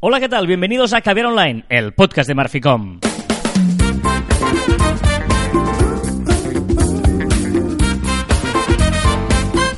Hola, ¿qué tal? Bienvenidos a Caviar Online, el podcast de Marficom.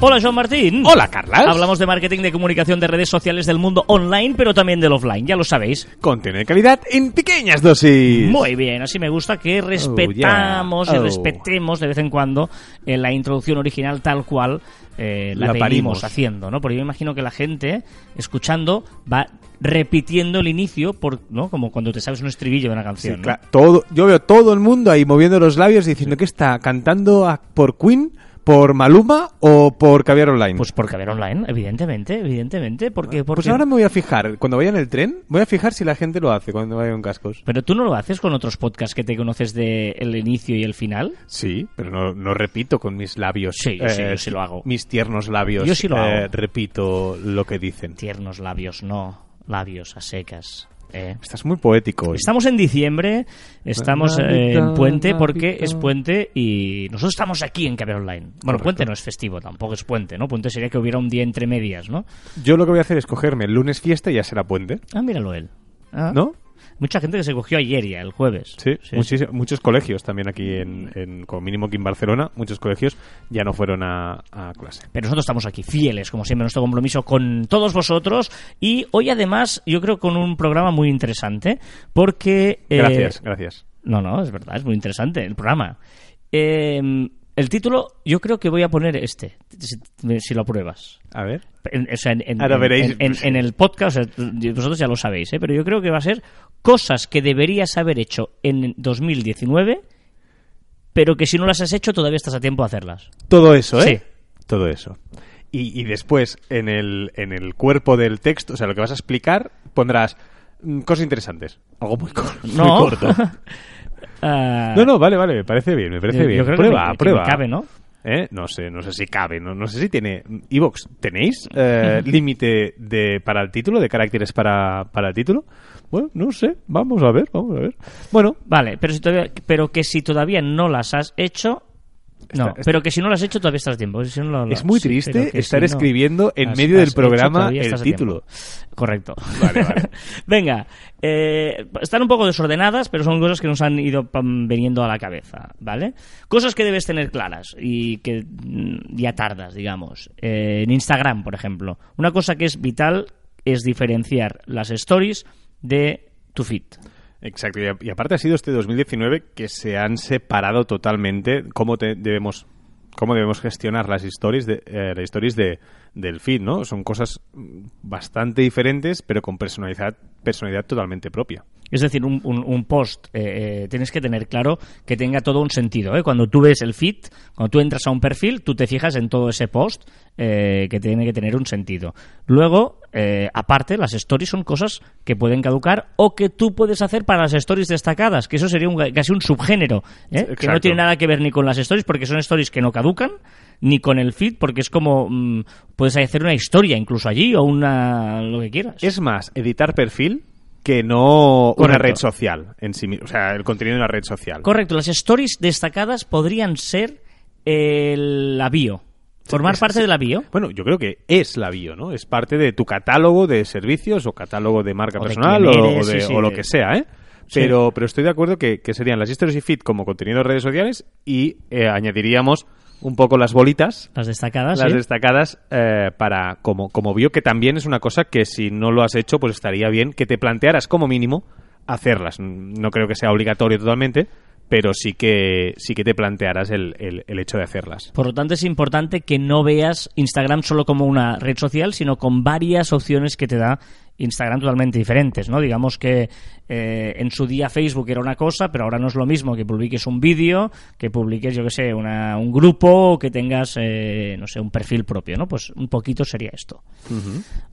Hola, Joan Martín. Hola, Carlas. Hablamos de marketing de comunicación de redes sociales del mundo online, pero también del offline, ya lo sabéis. Contenido de calidad en pequeñas dosis. Muy bien, así me gusta que respetamos Oh, yeah. y Oh. respetemos de vez en cuando eh, la introducción original tal cual eh, la, La venimos haciendo, ¿no? Porque yo imagino que la gente, escuchando, va repitiendo el inicio, por, ¿no? Como cuando te sabes un estribillo de una Sí, canción, ¿no? claro. Todo, yo veo todo el mundo ahí moviendo los labios diciendo que está cantando a- por Queen, por Maluma o por Caviar Online. Pues porque a ver online, evidentemente, evidentemente, porque... porque... Pues ahora me voy a fijar, cuando vaya en el tren, voy a fijar si la gente lo hace cuando vaya en cascos. Pero tú no lo haces con otros podcasts que te conoces de el inicio y el final. Sí, pero no, no repito con mis labios. Sí, yo sí, yo sí lo hago. Mis tiernos labios. Yo sí lo eh, hago. repito lo que dicen. Tiernos labios, no, labios a secas. ¿Eh? Estás muy poético hoy. Estamos en diciembre, estamos eh, en puente porque es puente y nosotros estamos aquí en Caber Online. Bueno, Correcto. puente no es festivo, tampoco es puente, ¿no? Puente sería que hubiera un día entre medias, ¿no? Yo lo que voy a hacer es cogerme el lunes fiesta y ya será puente. Ah, míralo él. Ah. ¿No? Mucha gente que se cogió ayer ya, el jueves. Sí, muchísimo- muchos colegios también aquí, en, en- como mínimo aquí en Barcelona, muchos colegios ya no fueron a, a clase. Pero nosotros estamos aquí, fieles, como siempre, nuestro compromiso con todos vosotros. Y hoy, además, yo creo con un programa muy interesante, porque... eh, Gracias, gracias. No, no, es verdad, es muy interesante el programa. Eh, el título, yo creo que voy a poner este, si, si lo apruebas. A ver. En, o sea, en- en- Ahora veréis. En, el podcast, o sea, vosotros ya lo sabéis, ¿eh? pero yo creo que va a ser cosas que deberías haber hecho en 2019, pero que si no las has hecho todavía estás a tiempo de hacerlas. Todo eso, ¿eh? Sí. Todo eso. Y, y después, en el, en el cuerpo del texto, o sea, lo que vas a explicar, pondrás mm, cosas interesantes. Algo muy, cor- muy No. corto. Ah, No, no, vale, vale, me parece bien, me parece yo- bien. yo creo que prueba, que prueba. me cabe, ¿no? ¿Eh? No sé, no sé si cabe, no, no sé si tiene... Evox, ¿tenéis eh, límite de para el título, de caracteres para, para el título? Bueno, no sé, vamos a ver, vamos a ver. Bueno, Vale, pero, si todavía, pero que si todavía no las has hecho... No, Está- pero que si no las has hecho todavía estás a tiempo. Si no lo- Es muy triste estar si no escribiendo en has- medio del has programa el título. Correcto. Vale, vale. Venga, eh, están un poco desordenadas, pero son cosas que nos han ido pam, viniendo a la cabeza, ¿vale? Cosas que debes tener claras y que mm, ya tardas, digamos. Eh, en Instagram, por ejemplo. Una cosa que es vital es diferenciar las stories de tu feed. Exacto, y, aparte ha sido este 2019 que se han separado totalmente cómo te- debemos cómo debemos gestionar las stories de eh, las stories de del feed, ¿no? Son cosas mm, bastante diferentes, pero con personalidad personalidad totalmente propia. Es decir, un, un- un post eh, eh, tienes que tener claro que tenga todo un sentido. ¿eh? Cuando tú ves el feed, cuando tú entras a un perfil, tú te fijas en todo ese post eh, que tiene que tener un sentido. Luego, eh, aparte, las stories son cosas que pueden caducar o que tú puedes hacer para las stories destacadas, que eso sería un, casi un subgénero, ¿eh? que no tiene nada que ver ni con las stories, porque son stories que no caducan, ni con el feed, porque es como mm, puedes hacer una historia incluso allí o una lo que quieras. Es más editar perfil que no una red social en sí mismo, o sea, el contenido de una red social. Correcto, las stories destacadas podrían ser el- la bio. Formar parte sí. de la bio. Bueno, yo creo que es la bio, ¿no? Es parte de tu catálogo de servicios o catálogo de marca O personal o, eres, o de- sí, o lo que sea, ¿eh? Pero, pero estoy de acuerdo que, que serían las stories y feed como contenido de redes sociales y eh, añadiríamos un poco las bolitas, Las destacadas, las ¿sí? destacadas, eh, para como, como bio, que también es una cosa que si no lo has hecho, pues estaría bien que te plantearas como mínimo hacerlas. No creo que sea obligatorio totalmente, pero sí que, sí que te plantearas el, el- el hecho de hacerlas. Por lo tanto, es importante que no veas Instagram solo como una red social, sino con varias opciones que te da Instagram totalmente diferentes, ¿no? Digamos que eh, en su día Facebook era una cosa, pero ahora no es lo mismo que publiques un vídeo, que publiques, yo que sé, una- un grupo o que tengas, eh, no sé, un perfil propio, ¿no? Pues un poquito sería esto.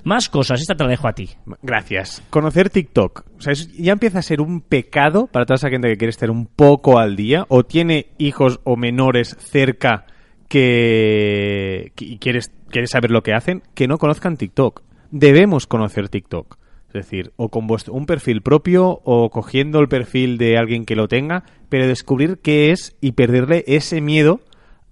Más cosas, esta te la dejo a ti. Gracias. Conocer TikTok. O sea, es- ya empieza a ser un pecado para toda esa gente que quiere estar un poco al día o tiene hijos o menores cerca que, que- y quieres, quieres saber lo que hacen, que no conozcan TikTok. Debemos conocer TikTok. Es decir, o con vuestro, un perfil propio o cogiendo el perfil de alguien que lo tenga, pero descubrir qué es y perderle ese miedo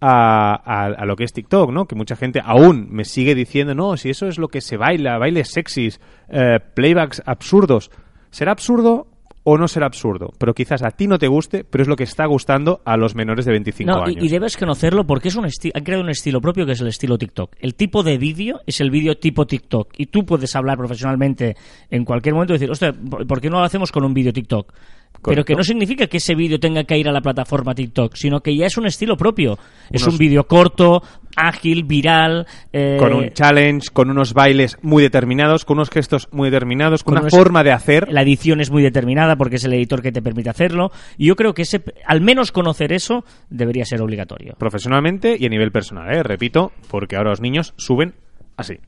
a, a- lo que es TikTok, ¿no? Que mucha gente aún me sigue diciendo, no, si eso es lo que se baila, bailes sexys, eh, playbacks absurdos. ¿Será absurdo o no será absurdo? Pero quizás a ti no te guste, pero es lo que está gustando a los menores de 25 No, y, años. y debes conocerlo porque es un han creado un estilo propio que es el estilo TikTok. El tipo de vídeo es el vídeo tipo TikTok. Y tú puedes hablar profesionalmente en cualquier momento y decir, ¿por por qué no lo hacemos con un vídeo TikTok? Pero que no significa que ese vídeo tenga que ir a la plataforma TikTok, sino que ya es un estilo propio. Es un vídeo corto, ágil, viral. eh, Con un challenge, con unos bailes muy determinados, con unos gestos muy determinados, con, con una unos- forma de hacer. La edición es muy determinada porque es el editor que te permite hacerlo. Y yo creo que ese, al menos conocer eso debería ser obligatorio. profesionalmente y a nivel personal, ¿eh? repito, porque ahora los niños suben así.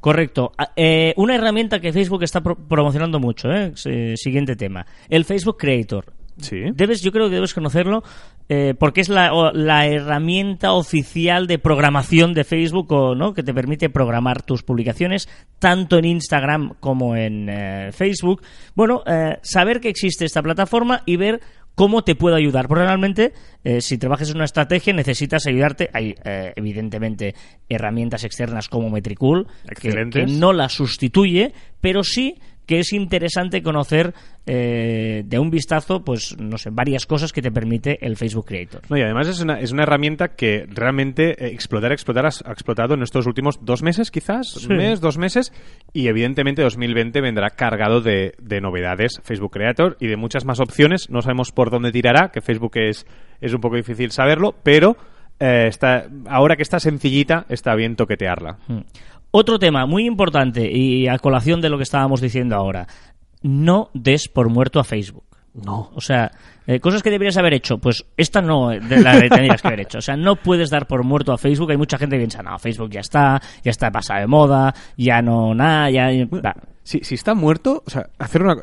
Correcto. Ah, eh, una herramienta que Facebook está pro- promocionando mucho, ¿eh? S- siguiente tema. El Facebook Creator. Sí. Debes, yo creo que debes conocerlo eh, porque es la, o- la herramienta oficial de programación de Facebook, o, ¿no? Que te permite programar tus publicaciones tanto en Instagram como en eh, Facebook. Bueno, eh, saber que existe esta plataforma y ver cómo te puede ayudar. Porque realmente, eh, si trabajas en una estrategia, necesitas ayudarte. Hay, eh, evidentemente, herramientas externas como Metricool, que, que no la sustituye, pero sí que es interesante conocer eh, de un vistazo, pues, no sé, varias cosas que te permite el Facebook Creator. No, y además es una, es una herramienta que realmente eh, explotar, explotar, ha explotado en estos últimos dos meses, quizás, Sí. un mes, dos meses, y evidentemente 2020 vendrá cargado de, de novedades Facebook Creator y de muchas más opciones. No sabemos por dónde tirará, que Facebook es, es un poco difícil saberlo, pero eh, está, ahora que está sencillita, está bien toquetearla. Otro tema muy importante y a colación de lo que estábamos diciendo ahora. No des por muerto a Facebook. No. O sea, eh, cosas que deberías haber hecho, pues esta no eh, de la que tendrías que haber hecho. O sea, no puedes dar por muerto a Facebook. Hay mucha gente que piensa, no, Facebook ya está, ya está pasada de moda, ya no nada, ya... Si, si está muerto, o sea, hacer una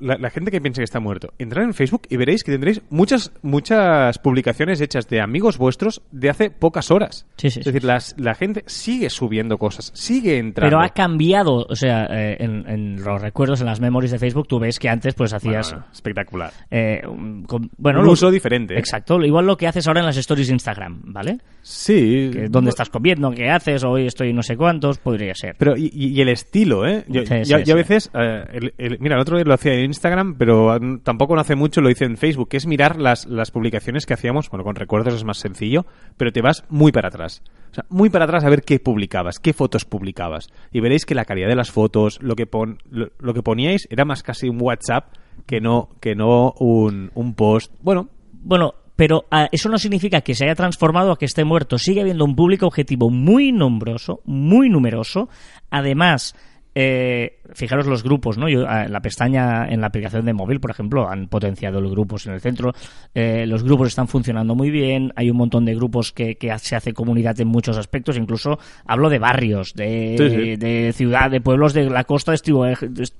la, la gente que piense que está muerto, entrar en Facebook y veréis que tendréis muchas muchas publicaciones hechas de amigos vuestros de hace pocas horas. Sí, sí, es decir, las- la gente sigue subiendo cosas, sigue entrando. Pero ha cambiado, o sea, eh, en, en los recuerdos, en las memories de Facebook, tú ves que antes pues hacías... Bueno, espectacular. eh, con- bueno, Un lo- uso diferente. Exacto, igual lo que haces ahora en las stories de Instagram, ¿vale? Sí. Que dónde estás comiendo, qué haces, hoy estoy no sé cuántos, podría ser. Pero y, el estilo, ¿eh? Yo, Sí, yo- sí, yo a veces, eh, el- el- mira, el otro día lo hacía en Instagram, pero tampoco no hace mucho lo hice en Facebook, que es mirar las, las publicaciones que hacíamos, bueno, con recuerdos es más sencillo, pero te vas muy para atrás. O sea, muy para atrás a ver qué publicabas, qué fotos publicabas. Y veréis que la calidad de las fotos, lo que, pon, lo, lo que poníais era más casi un WhatsApp que no, que no un, un post. Bueno, Bueno, pero ah, eso no significa que se haya transformado a que esté muerto. Sigue habiendo un público objetivo muy numeroso, muy numeroso. Además, eh, fijaros los grupos, ¿no? Yo, ah, en la pestaña, en la aplicación de móvil, por ejemplo, han potenciado los grupos en el centro. Eh, los grupos están funcionando muy bien. Hay un montón de grupos que, que se hace comunidad en muchos aspectos. Incluso hablo de barrios, de, Sí, sí. de ciudad, de pueblos de la costa de-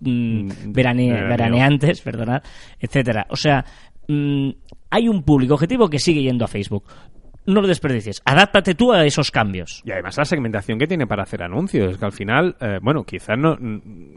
mm, verane- veraneo. veraneantes, perdonad, etcétera. O sea, mm, hay un público objetivo que sigue yendo a Facebook. No lo desperdicies. Adáptate tú a esos cambios. Y además la segmentación que tiene para hacer anuncios, que al final, eh, bueno, quizá no...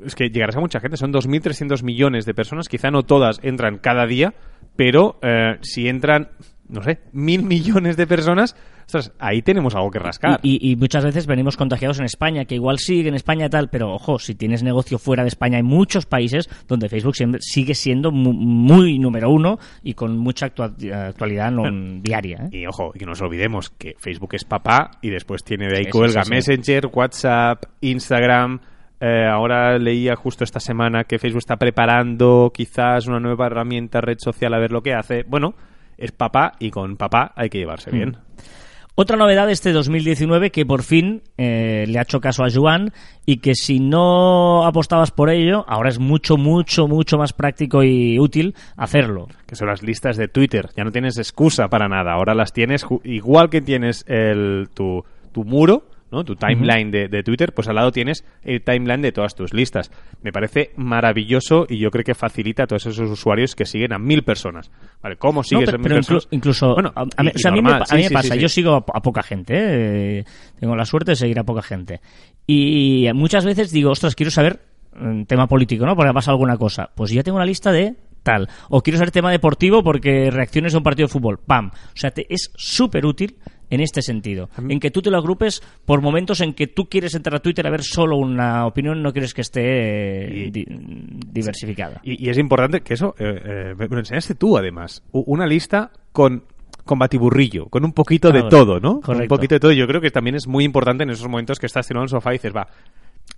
Es que llegarás a mucha gente, son 2.300 millones de personas, quizá no todas entran cada día, pero eh, si entran, no sé, mil millones de personas, ostras, ahí tenemos algo que rascar. Y, y- y muchas veces venimos contagiados en España, que igual sigue en España y tal, pero ojo, si tienes negocio fuera de España, hay muchos países donde Facebook siempre sigue siendo mu- muy, número uno y con mucha actua- actualidad no, diaria. ¿eh? Y ojo, y que no nos olvidemos que Facebook es papá y después tiene de ahí Sí, sí, cuelga sí, sí. Messenger, WhatsApp, Instagram. Eh, ahora leía justo esta semana que Facebook está preparando quizás una nueva herramienta, red social, a ver lo que hace. Bueno, es papá y con papá hay que llevarse Mm. bien. Otra novedad de este 2019 que por fin eh, le ha hecho caso a Joan y que si no apostabas por ello, ahora es mucho, mucho, mucho más práctico y útil hacerlo. que son las listas de Twitter. Ya no tienes excusa para nada. Ahora las tienes igual que tienes el, tu, tu muro, ¿no? tu timeline de, de Twitter, pues al lado tienes el timeline de todas tus listas. Me parece maravilloso y yo creo que facilita a todos esos usuarios que siguen a mil personas. Vale, ¿cómo No, sigues pero, a mil pero personas? incluso Bueno, a, y- o sea, a mí me, mí sí, pasa, sí, yo sigo a, a poca gente, ¿eh? tengo la suerte de seguir a poca gente. Y muchas veces digo, ostras, quiero saber un tema político, ¿no? Porque ha pasado alguna cosa. Pues ya tengo una lista de tal. O quiero saber tema deportivo porque reacciones a un partido de fútbol. ¡Pam! O sea, te- es súper útil en este sentido, en que tú te lo agrupes por momentos en que tú quieres entrar a Twitter a ver solo una opinión, no quieres que esté eh, di- diversificada. Y, y es importante que eso, eh, eh, me lo enseñaste tú además, una lista con con batiburrillo, con un poquito de todo, ¿no? Un correcto. poquito de todo. Yo creo que también es muy importante en esos momentos que estás tirado en el sofá y dices, va,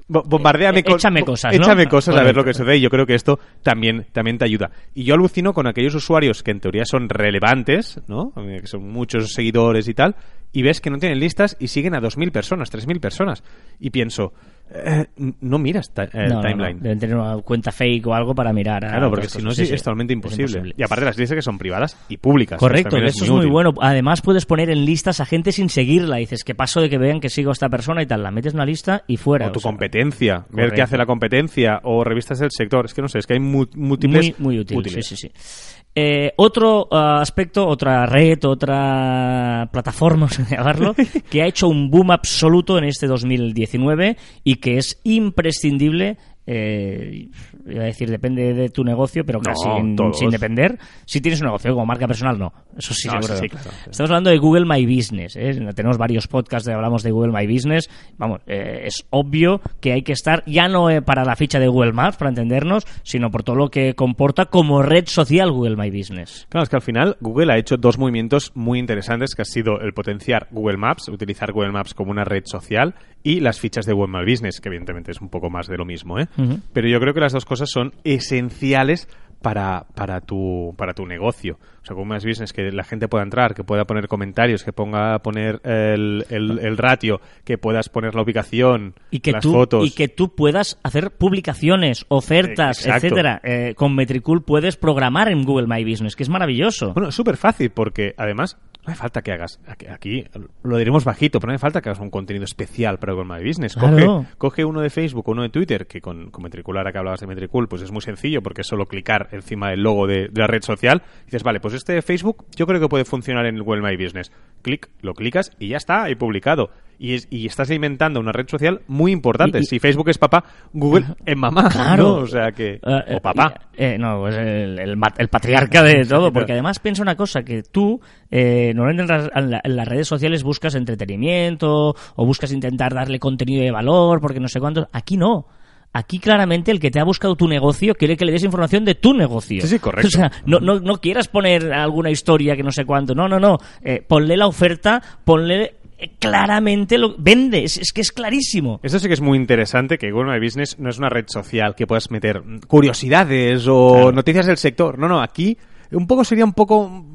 bo- bombardéame Eh, con... échame cosas, ¿no? Échame cosas a ver lo que sucede y yo creo que esto también, también te ayuda. Y yo alucino con aquellos usuarios que en teoría son relevantes, ¿no? Eh, Que son muchos seguidores y tal, y ves que no tienen listas y siguen a 2.000 personas, 3.000 personas. Y pienso, eh, no miras eh, No, no, no. timeline. Deben tener una cuenta fake o algo para mirar. Claro, porque si no sí, es totalmente Es imposible. Y aparte las listas que son privadas y públicas. Correcto, eso es muy útil. bueno. Además puedes poner en listas a gente sin seguirla. Dices, que paso de que vean que sigo a esta persona y tal? La metes en una lista y fuera. O tu sea, competencia, ver qué hace la competencia, o revistas del sector. Es que no sé, es que hay múltiples. Muy, muy útil, útiles. sí, sí, sí. Eh, otro ah, aspecto, otra red, otra plataforma, a llamarlo, que ha hecho un boom absoluto en este 2019 y que es imprescindible. Eh, iba a decir, depende de tu negocio, pero casi sin depender. Si tienes un negocio como marca personal, no. Eso sí, No, seguro. sí, claro. Estamos hablando de Google My Business. ¿eh? Tenemos varios podcasts de hablamos de Google My Business. Vamos, eh, es obvio que hay que estar ya no eh, para la ficha de Google Maps, para entendernos, sino por todo lo que comporta como red social Google My Business. Claro, es que al final Google ha hecho dos movimientos muy interesantes, que ha sido el potenciar Google Maps, utilizar Google Maps como una red social, y las fichas de Google My Business, que evidentemente es un poco más de lo mismo, ¿eh? Pero yo creo que las dos cosas son esenciales para, para, tu, para tu negocio. O sea, Google My Business, que la gente pueda entrar, que pueda poner comentarios, que ponga poner el, el, el ratio, que puedas poner la ubicación, Y que, las tú, fotos. y que tú puedas hacer publicaciones, ofertas, Eh, etcétera. Eh, con Metricool puedes programar en Google My Business, que es maravilloso. Bueno, es súper fácil porque además no hace falta que hagas, aquí, lo diremos bajito, pero no hace falta que hagas un contenido especial para Google My Business. Coge, Claro. coge uno de Facebook o uno de Twitter, que con, con Metricool, ahora que hablabas de Metricool, pues es muy sencillo porque es solo clicar encima del logo de, de la red social. Y dices, vale, pues este de Facebook yo creo que puede funcionar en el Google My Business. Clic, lo clicas y ya está, ahí publicado. Y, es- y estás alimentando una red social muy importante. Y- y- si Facebook es papá, Google es mamá. Claro. ¿no? O sea que... Eh, o papá. eh, eh, no, pues el, el el patriarca de todo, porque además piensa una cosa, que tú eh, normalmente en, las- en redes sociales buscas entretenimiento o buscas intentar darle contenido de valor, porque no sé cuánto. Aquí no. Aquí claramente el que te ha buscado tu negocio quiere que le des información de tu negocio. Sí, sí, correcto. O sea, no, no, no quieras poner alguna historia que no sé cuánto. No, no, no. Eh, ponle la oferta, ponle eh, claramente lo vende. Es, es que es clarísimo. Eso sí que es muy interesante, que Google My Business no es una red social que puedas meter curiosidades o Claro. noticias del sector. No, no, aquí un poco sería un poco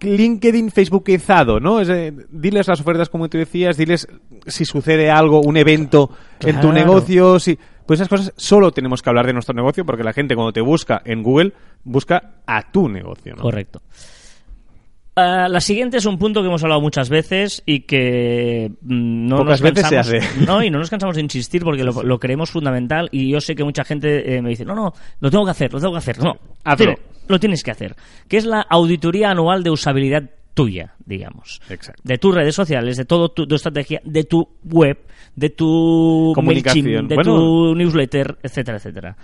LinkedIn Facebookizado, ¿no? Es, eh, diles las ofertas como tú decías, diles si sucede algo, un evento en tu negocio, si... Pues esas cosas solo tenemos que hablar de nuestro negocio porque la gente cuando te busca en Google busca a tu negocio, ¿no? Correcto. Ah, la siguiente es un punto que hemos hablado muchas veces y que mm, no Pocas nos veces se cansamos, hace. no y no nos cansamos de insistir porque lo, lo creemos fundamental y yo sé que mucha gente eh, me dice no no lo tengo que hacer lo tengo que hacer no Hazlo. lo tienes que hacer que es la auditoría anual de usabilidad tuya digamos Exacto. de tus redes sociales de todo tu, tu estrategia de tu web de tu Comunicación. De Bueno. tu newsletter etcétera etcétera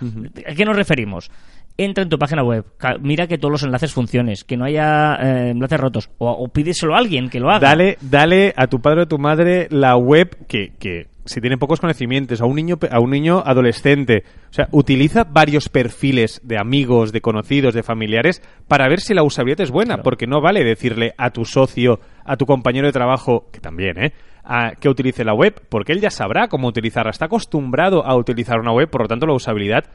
¿a qué nos referimos? Entra en tu página web, mira que todos los enlaces funcionen, que no haya eh, enlaces rotos, o, o pídeselo a alguien que lo haga. Dale, dale a tu padre o a tu madre la web que, que si tiene pocos conocimientos, a un niño a un niño adolescente. O sea, utiliza varios perfiles de amigos, de conocidos, de familiares para ver si la usabilidad es buena, Claro. porque no vale decirle a tu socio, a tu compañero de trabajo, que también, ¿eh? a que utilice la web, porque él ya sabrá cómo utilizarla, está acostumbrado a utilizar una web, por lo tanto la usabilidad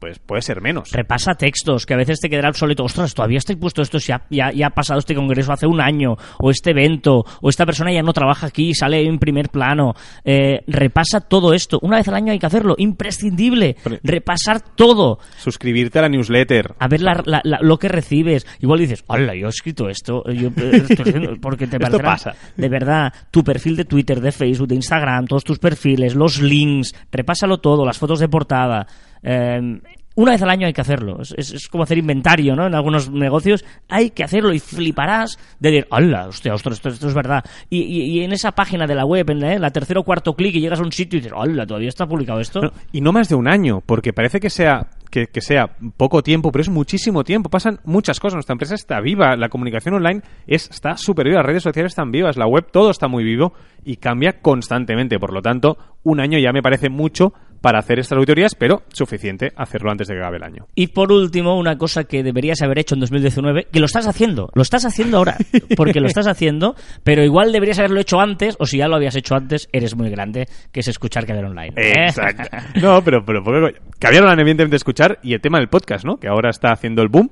pues puede ser menos. Repasa textos, que a veces te quedará obsoleto. Ostras, todavía estoy puesto esto, si ya, ya, ya ha pasado este congreso hace un año, o este evento, o esta persona ya no trabaja aquí, sale en primer plano. Eh, repasa todo esto. Una vez al año hay que hacerlo, imprescindible. Repasar todo. Suscribirte a la newsletter. A ver la- la- la- lo que recibes. Igual dices, hola, yo he escrito esto. Yo, eh, estoy haciendo-", porque te Esto pasa. De verdad, tu perfil de Twitter, de Facebook, de Instagram, todos tus perfiles, los links, repásalo todo, las fotos de portada. Eh, una vez al año hay que hacerlo. Es, como hacer inventario, ¿no? En algunos negocios hay que hacerlo y fliparás de decir, ¡hala! Hostia, ostras, esto, esto es verdad. Y, y- en esa página de la web, en la, la tercero o cuarto clic y llegas a un sitio y dices, ¡hala! ¿Todavía está publicado esto? Y no más de un año, porque parece que sea que, que sea poco tiempo, pero es muchísimo tiempo. Pasan muchas cosas. Nuestra empresa está viva. La comunicación online es, está súper viva. Las redes sociales están vivas. La web, todo está muy vivo y cambia constantemente. Por lo tanto, un año ya me parece mucho para hacer estas auditorías, pero suficiente hacerlo antes de que acabe el año. Y por último, una cosa que deberías haber hecho en 2019, que lo estás haciendo, lo estás haciendo ahora, porque lo estás haciendo, pero igual deberías haberlo hecho antes, o si ya lo habías hecho antes, eres muy grande, que es escuchar Caviar Online. ¿eh? Exacto. No, pero, pero, Caviar Online, evidentemente, escuchar, y el tema del podcast, ¿no? Que ahora está haciendo el boom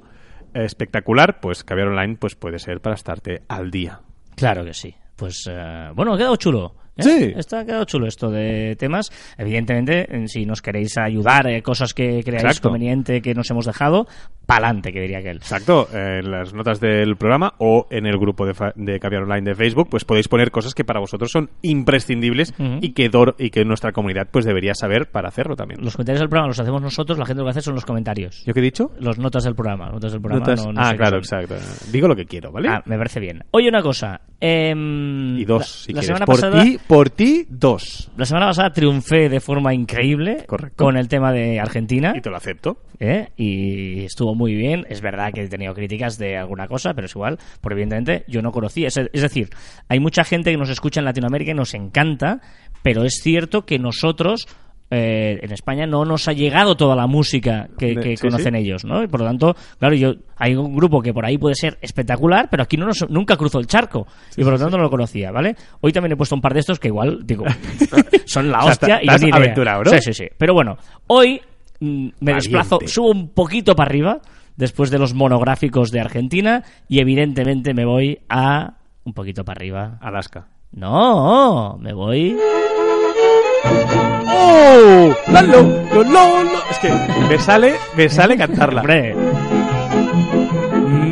eh, espectacular, pues Caviar Online pues puede ser para estarte al día. Claro que sí. Pues, eh, bueno, ha quedado chulo. ¿Eh? Sí. Está quedado chulo esto de temas. Evidentemente, eh, si nos queréis ayudar, eh, cosas que creáis Exacto. conveniente que nos hemos dejado, pa'lante, que diría aquel. Exacto, eh, en las notas del programa o en el grupo de, fa- de Caviar Online de Facebook, pues podéis poner cosas que para vosotros son imprescindibles y, que Dor- y que nuestra comunidad pues debería saber para hacerlo también. Los comentarios del programa los hacemos nosotros, la gente lo que hace son los comentarios. ¿Yo qué he dicho? Los notas del programa. Notas del programa Notas- no- no ah, claro, exacto. Digo lo que quiero, ¿vale? Ah, me parece bien. Oye, una cosa. em, y dos, la, si la quieres. semana Por pasada, ti, por ti, dos. La semana pasada triunfé de forma increíble Correcto. con el tema de Argentina. Y te lo acepto. ¿eh? y estuvo muy bien. Es verdad que he tenido críticas de alguna cosa, pero es igual, porque evidentemente yo no conocía. Es, es decir, hay mucha gente que nos escucha en Latinoamérica y nos encanta, pero es cierto que nosotros. Eh, en España no nos ha llegado toda la música que, De- que sí, conocen sí. ellos, ¿no? Y por lo tanto, claro, yo hay un grupo que por ahí puede ser espectacular, pero aquí no nos- nunca cruzó el charco y por lo tanto no lo conocía, ¿vale? Hoy también he puesto un par de estos que igual digo son la O sea, hostia y yo ni idea. ¿no? Sí, sí, sí. Pero bueno, hoy mm, me Valiente. desplazo, subo un poquito para arriba después de los monográficos de Argentina y evidentemente me voy a un poquito para arriba. Alaska. No, me voy ¡Oh! ¡Lalo! ¡Lo, lo, lo! Es que me sale, me sale cantarla. Hombre.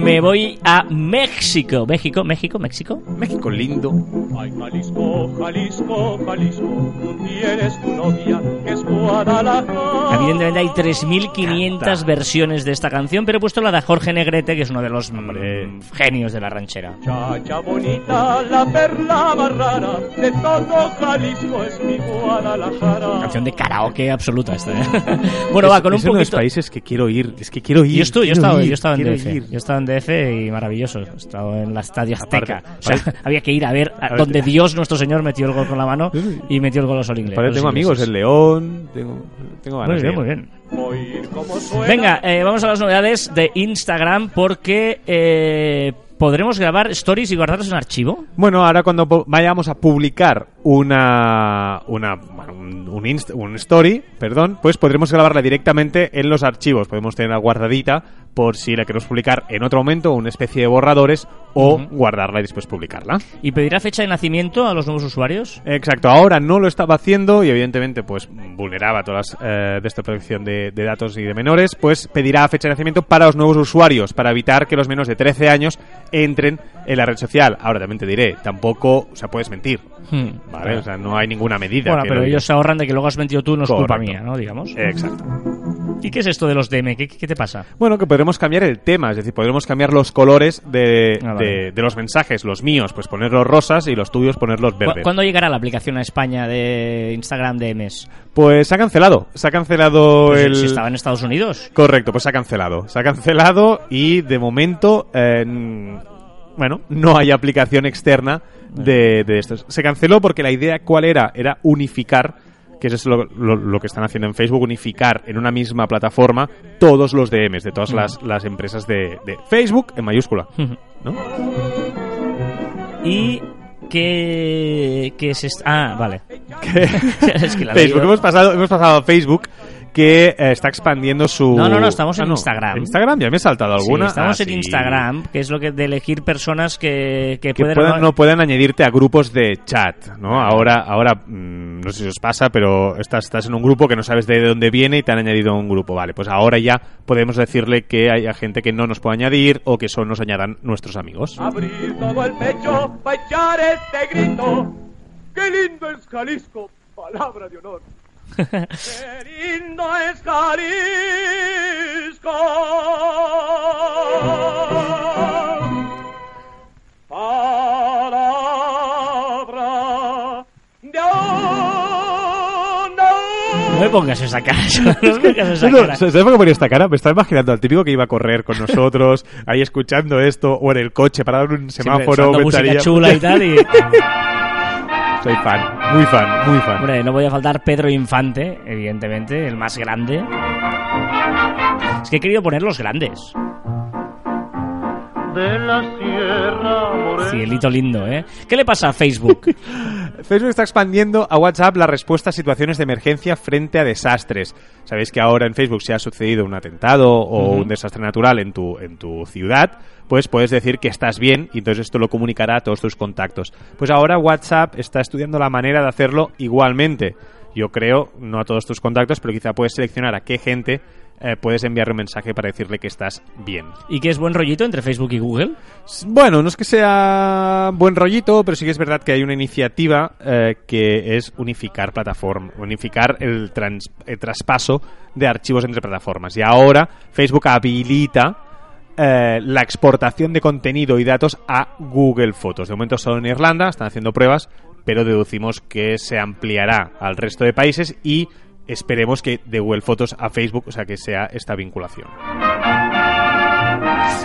Me voy a México. México, México, México. México lindo. Ay, Jalisco, Jalisco, Jalisco, tú tienes tu novia, que es Guadalajara. Evidentemente hay 3.500 Canta. versiones de esta canción, pero he puesto la de Jorge Negrete, que es uno de los Hombre. mm, genios de la ranchera. Chacha bonita, la perla más rara, de todo Jalisco es mi Guadalajara. Canción de karaoke absoluta esta. ¿eh? bueno, va, con un es uno de los poquito... países que quiero ir. Es que quiero ir. Yo, estuve, yo, estaba, ir, yo estaba en DF. ir. Yo estaba en DF y maravilloso. He estado en la Estadio Azteca. Aparte, o sea, aparte- había que ir a ver a ver, donde Dios nuestro Señor metió el gol con la mano y metió el gol a los ingleses. Aparte, tengo amigos en León. Tengo, tengo ganas bien, muy bien. Venga, eh, vamos a las novedades de Instagram porque eh, podremos grabar stories y guardarlos en archivo. Bueno, ahora cuando vayamos a publicar una, una un, un, inst- un story, perdón, pues podremos grabarla directamente en los archivos. Podemos tenerla guardadita por si la queremos publicar en otro momento, una especie de borradores, o Ujú. guardarla y después publicarla. ¿Y pedirá fecha de nacimiento a los nuevos usuarios? Exacto, ahora no lo estaba haciendo y evidentemente pues vulneraba todas las eh, de esta protección de, de datos y de menores, pues pedirá fecha de nacimiento para los nuevos usuarios, para evitar que los menos de 13 años entren en la red social. Ahora también te diré, tampoco, o sea, puedes mentir, Hmm. ¿vale? O sea, no hay ninguna medida. Bueno, que pero lo ellos se ahorran de que luego has mentido tú, no es culpa Correcto. mía, ¿no? Digamos. Exacto. ¿Y qué es esto de los DM? ¿Qué, qué te pasa? Bueno, que podremos cambiar el tema, es decir, podremos cambiar los colores de, Ah, vale. de- de los mensajes. Los míos, pues ponerlos rosas y los tuyos ponerlos ¿Cu- verdes. ¿Cuándo llegará la aplicación a España de Instagram DMs? Pues se ha cancelado. Se ha cancelado Pues el. Si estaba en Estados Unidos. Correcto, pues se ha cancelado. Se ha cancelado y de momento, eh, bueno, no hay aplicación externa de, de estos. Se canceló porque la idea, ¿cuál era? Era unificar, que eso es lo, lo- lo que están haciendo en Facebook, unificar en una misma plataforma todos los DMs de todas las, las empresas de, de Facebook en mayúscula. ¿no? ¿Y qué es esto? Ah, vale. es que la he Facebook, hemos pasado, hemos pasado a Facebook que eh, está expandiendo su... No, no, no, estamos Ah, en Instagram. ¿En Instagram? Ya me he saltado Sí, alguna. estamos Ah, en sí. Instagram, que es lo que de elegir personas que, que, que pueden... puedan, no puedan añadirte a grupos de chat, ¿no? Ahora, ahora mm, no sé si os pasa, pero estás, estás en un grupo que no sabes de dónde viene y te han añadido a un grupo. Vale, pues ahora ya podemos decirle que haya gente que no nos puede añadir o que solo nos añadan nuestros amigos. Abrir todo el pecho para echar este grito. ¡Qué lindo es Jalisco! Palabra de honor. ¡Qué lindo es Jalisco! Palabra de honor. Muy pongas esa cara. No pongas esa No, no, cara. ¿Sabes por qué ponía esta cara? Me estaba imaginando al típico que iba a correr con nosotros, ahí escuchando esto, o en el coche, parado en un Siempre semáforo, sonando música chula y tal. Y, Soy fan, muy fan, muy fan. hombre, no voy a faltar Pedro Infante, evidentemente, el más grande. Es que he querido poner los grandes. De la Sierra Morena. Cielito lindo, ¿eh? ¿Qué le pasa a Facebook? Facebook está expandiendo a WhatsApp la respuesta a situaciones de emergencia frente a desastres. Sabéis que ahora en Facebook si ha sucedido un atentado o un desastre natural en tu, en tu ciudad, pues puedes decir que estás bien y entonces esto lo comunicará a todos tus contactos. Pues ahora WhatsApp está estudiando la manera de hacerlo igualmente. Yo creo, no a todos tus contactos, pero quizá puedes seleccionar a qué gente eh, puedes enviarle un mensaje para decirle que estás bien. ¿Y qué es buen rollito entre Facebook y Google? Bueno, no es que sea buen rollito, pero sí que es verdad que hay una iniciativa eh, que es unificar plataforma, unificar el, trans- el traspaso de archivos entre plataformas. Y ahora Facebook habilita eh, la exportación de contenido y datos a Google Fotos. De momento solo en Irlanda, están haciendo pruebas, pero deducimos que se ampliará al resto de países y esperemos que de Google Fotos a Facebook, o sea, que sea esta vinculación.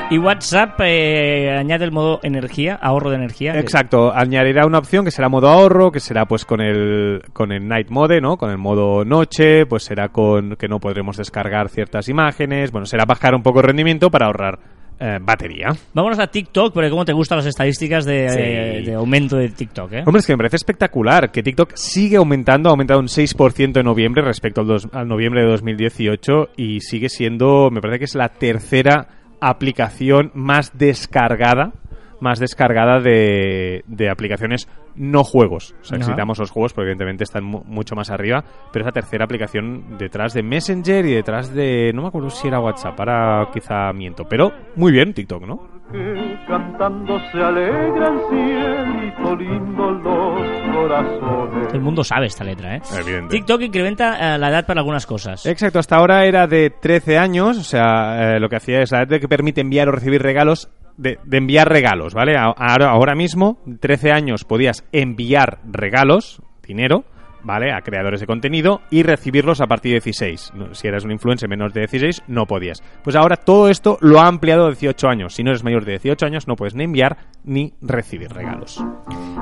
Y WhatsApp eh, añade el modo energía, ahorro de energía. Exacto, añadirá una opción que será modo ahorro, que será pues con el con el night mode, ¿no? Con el modo noche, pues será con que no podremos descargar ciertas imágenes, bueno, será bajar un poco el rendimiento para ahorrar eh, batería. Vámonos a TikTok, porque cómo te gustan las estadísticas de, Sí. eh, de aumento de TikTok, ¿eh? Hombre, es que me parece espectacular que TikTok sigue aumentando, ha aumentado un 6% en noviembre respecto al, dos- al noviembre de 2018 y sigue siendo, me parece que es la tercera aplicación más descargada, más descargada de, de aplicaciones no juegos. O sea, Ajá. quitamos los juegos porque evidentemente están mu- mucho más arriba, pero es la tercera aplicación detrás de Messenger y detrás de, no me acuerdo si era WhatsApp, ahora quizá miento, pero muy bien TikTok, ¿no? Que cantando se alegra el cielito lindo los corazones. El mundo sabe esta letra, ¿eh? Evidente. TikTok incrementa eh, la edad para algunas cosas. Exacto, hasta ahora era de 13 años, o sea, eh, lo que hacía es la edad de que permite enviar o recibir regalos, de, de enviar regalos, ¿vale? Ahora, ahora mismo, 13 años podías enviar regalos, dinero, ¿vale? A creadores de contenido y recibirlos a partir de 16. No, Si eras un influencer menos de 16, no podías. Pues ahora todo esto lo ha ampliado a 18 años. Si no eres mayor de 18 años, no puedes ni enviar ni recibir regalos.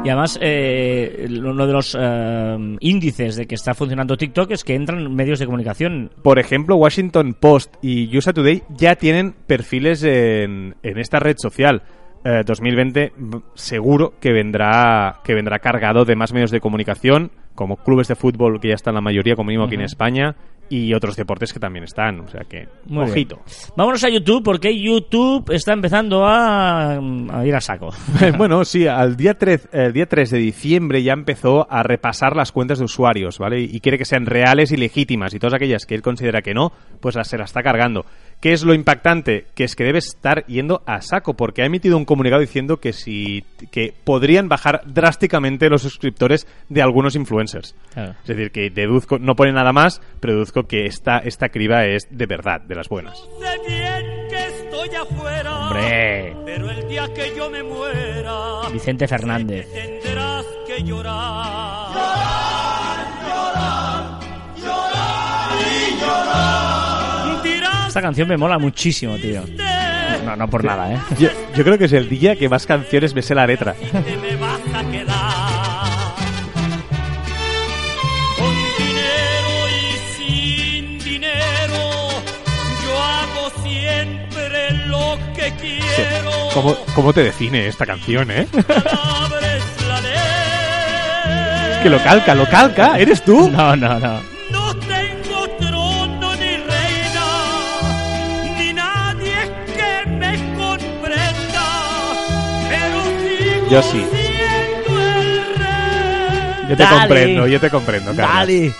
Y además, eh, uno de los eh, índices de que está funcionando TikTok es que entran medios de comunicación. Por ejemplo, Washington Post y USA Today ya tienen perfiles en, en esta red social. Eh, 2020 b- seguro que vendrá que vendrá cargado de más medios de comunicación, como clubes de fútbol que ya están la mayoría, como mínimo aquí en. España, y otros deportes que también están. O sea que, Muy bien. ojito. Vámonos a YouTube, porque YouTube está empezando a, a ir a saco. bueno, sí, al día 3, el día 3 de diciembre ya empezó a repasar las cuentas de usuarios, ¿vale? Y quiere que sean reales y legítimas. Y todas aquellas que él considera que no, pues las, se las está cargando. ¿Qué es lo impactante? Que es que debe estar yendo a saco, porque ha emitido un comunicado diciendo que si que podrían bajar drásticamente los suscriptores de algunos influencers. Claro. Es decir, que deduzco, no pone nada más, pero deduzco que esta, esta criba es de verdad, de las buenas. Sé bien que estoy afuera. Hombre, Pero el día que yo me muera, Vicente Fernández. tendrás que llorar. Dirás Esta canción me mola muchísimo, tío. No, no por nada, ¿eh? Yo, yo creo que es el día que más canciones me sé la letra. ¿Cómo, ¿Cómo te define esta canción, eh? Que lo calca, lo calca, ¿eres tú? No, no, no. Yo sí. Yo te Dale. comprendo, yo te comprendo, Carlos. Dale.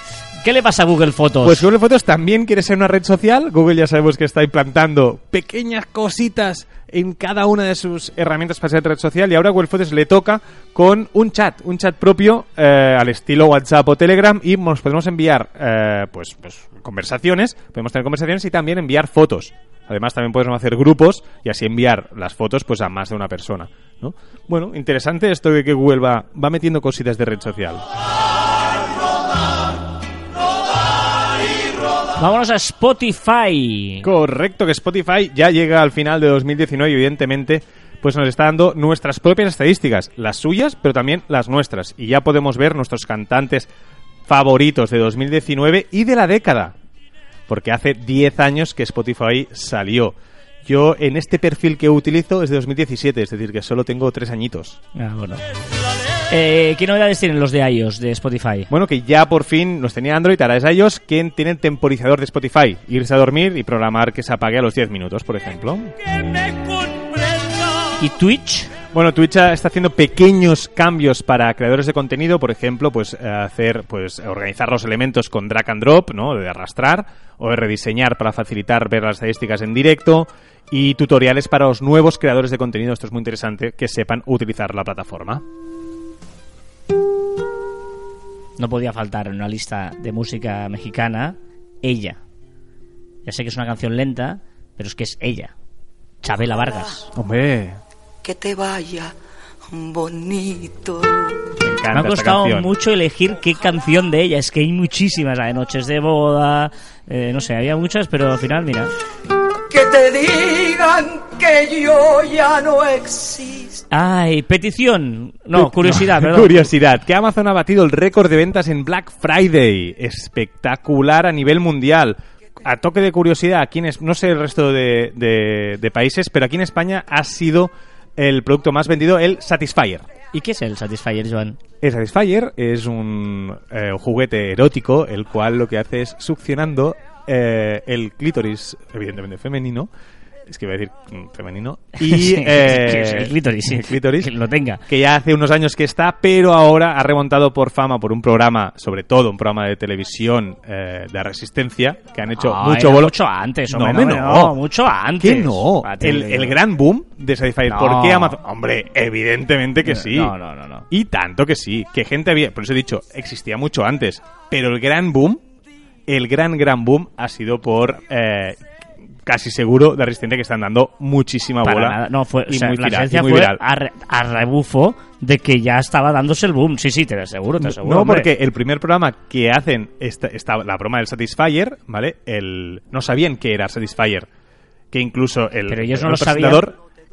¿Qué le pasa a Google Fotos? Pues Google Fotos también quiere ser una red social. Google ya sabemos que está implantando pequeñas cositas en cada una de sus herramientas para ser red social y ahora Google Fotos le toca con un chat, un chat propio eh, al estilo WhatsApp o Telegram y nos podemos enviar eh, pues, pues conversaciones, podemos tener conversaciones y también enviar fotos. Además también podemos hacer grupos y así enviar las fotos pues a más de una persona, ¿no? Bueno, interesante esto de que Google va, va metiendo cositas de red social. Vámonos a Spotify. Correcto, que Spotify ya llega al final de 2019 y evidentemente pues nos está dando nuestras propias estadísticas, las suyas, pero también las nuestras. Y ya podemos ver nuestros cantantes favoritos de 2019 y de la década. Porque hace 10 años que Spotify salió. Yo en este perfil que utilizo es de 2017, es decir, que solo tengo 3 añitos. Ah, bueno. Eh, ¿Qué novedades tienen los de iOS de Spotify? Bueno, que ya por fin los tenía Android, ahora es iOS, quien tienen temporizador de Spotify. Irse a dormir y programar que se apague a los 10 minutos, por ejemplo. ¿Y Twitch? Bueno, Twitch está haciendo pequeños cambios para creadores de contenido, por ejemplo, pues eh, hacer, pues organizar los elementos con drag and drop, ¿no? De arrastrar o de rediseñar para facilitar ver las estadísticas en directo y tutoriales para los nuevos creadores de contenido. Esto es muy interesante que sepan utilizar la plataforma. No podía faltar en una lista de música mexicana ella. Ya sé que es una canción lenta, pero es que es ella. Chabela Vargas. Hombre, que te vaya bonito. me ha costado mucho elegir qué canción de ella. Es que hay muchísimas. La de Noches de Boda. eh, no sé, había muchas, pero al final, mira. Que te digan que yo ya no existo. Ay, petición. No, curiosidad, perdón. Curiosidad, que Amazon ha batido el récord de ventas en Black Friday. Espectacular a nivel mundial. A toque de curiosidad, aquí en, es- no sé el resto de, de- de países, pero aquí en España ha sido el producto más vendido, el Satisfyer. ¿Y qué es el Satisfyer, Joan? El Satisfyer es un eh, juguete erótico, el cual lo que hace es succionando eh, el clítoris, evidentemente femenino, es que iba a decir mm, femenino, y Sí, eh, el clítoris, sí. el clítoris, Que lo tenga. que ya hace unos años que está, pero ahora ha remontado por fama por un programa, sobre todo un programa de televisión eh, de resistencia, que han hecho mucho bolo. mucho antes, No, hombre, hombre, no, mucho antes. ¿Qué no? El, gran boom de Satisfyer. ¿Por No. qué Amazon? Hombre, evidentemente que sí. No, no, no, no. Y tanto que sí. Que gente había. Por eso he dicho, existía mucho antes. Pero el gran boom, el gran, gran boom ha sido por. eh, casi seguro de resistencia que están dando muchísima Para bola. nada. No, fue, y o sea, muy la viral, esencia y muy fue viral. a, re- a rebufo de que ya estaba dándose el boom. Sí, sí, te lo aseguro, te aseguro. No, hombre. porque el primer programa que hacen, esta, esta- la broma del Satisfyer, ¿vale? El, no sabían que era Satisfyer. Que incluso el, Pero ellos no el lo sabían.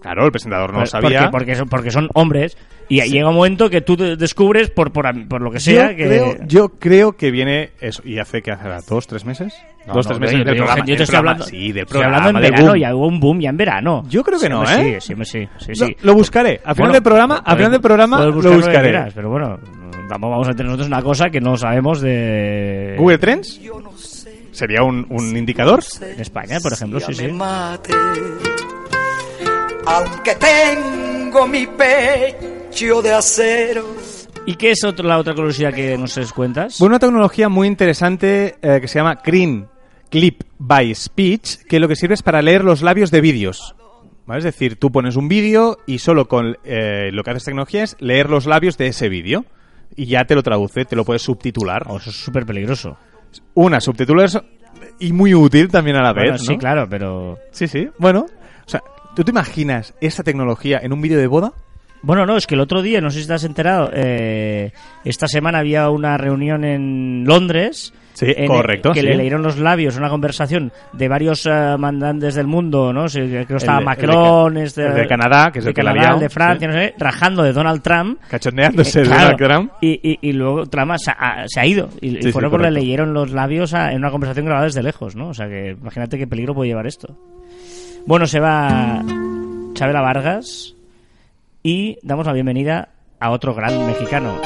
Claro, el presentador no lo ¿Por- sabía. Porque, porque, son, porque son hombres. Y llega un momento que tú te descubres, por, por, por lo que sea, yo, que... creo, yo creo que viene eso. ¿Y hace que hace dos, tres meses? No, dos, no, tres meses yo, del yo- programa. yo te estoy programa, hablando, Sí, del estoy programa. hablando en verano, boom. ya hubo un boom ya en verano. Yo creo que Sí, no, ¿eh? Sí, sí, sí, sí, Lo, sí. lo buscaré. Al final Bueno, del programa, al final del programa lo buscaré. quieras, pero bueno, vamos, vamos a tener nosotros una cosa que no sabemos de... Google Trends Yo no sé. sería un, un indicador. En España, por ejemplo, sí, sí. Aunque tengo mi pecho de acero. ¿Y qué es otro- la otra curiosidad que nos cuentas? Bueno, una tecnología muy interesante eh, que se llama Green Clip by Speech, que lo que sirve es para leer los labios de vídeos. ¿Vale? Es decir, tú pones un vídeo y solo con eh, lo que hace esta tecnología es leer los labios de ese vídeo. Y ya te lo traduce, te lo puedes subtitular. Oh, eso es súper peligroso. Una, subtitular y muy útil también a la Bueno, vez. sí, ¿no? claro, pero... Sí, sí. Bueno, o sea, ¿tú te imaginas esta tecnología en un vídeo de boda? Bueno, no, es que el otro día, no sé si te has enterado, eh, esta semana había una reunión en Londres. Sí, en- correcto, Que sí. le leyeron los labios, una conversación de varios eh, mandantes del mundo, ¿no? Sí, creo que estaba El Macron, el de- este- el de Canadá, que es el que Canadá, el de Francia, no sé, rajando de Donald Trump. Cachondeándose Eh, de claro, Donald Trump. Y, y, y luego Trump se ha, se ha ido. Y, y porque le leyeron los labios a- en una conversación grabada desde lejos, ¿no? O sea que imagínate qué peligro puede llevar esto. Bueno, se va Chabela Vargas y damos la bienvenida a otro gran mexicano.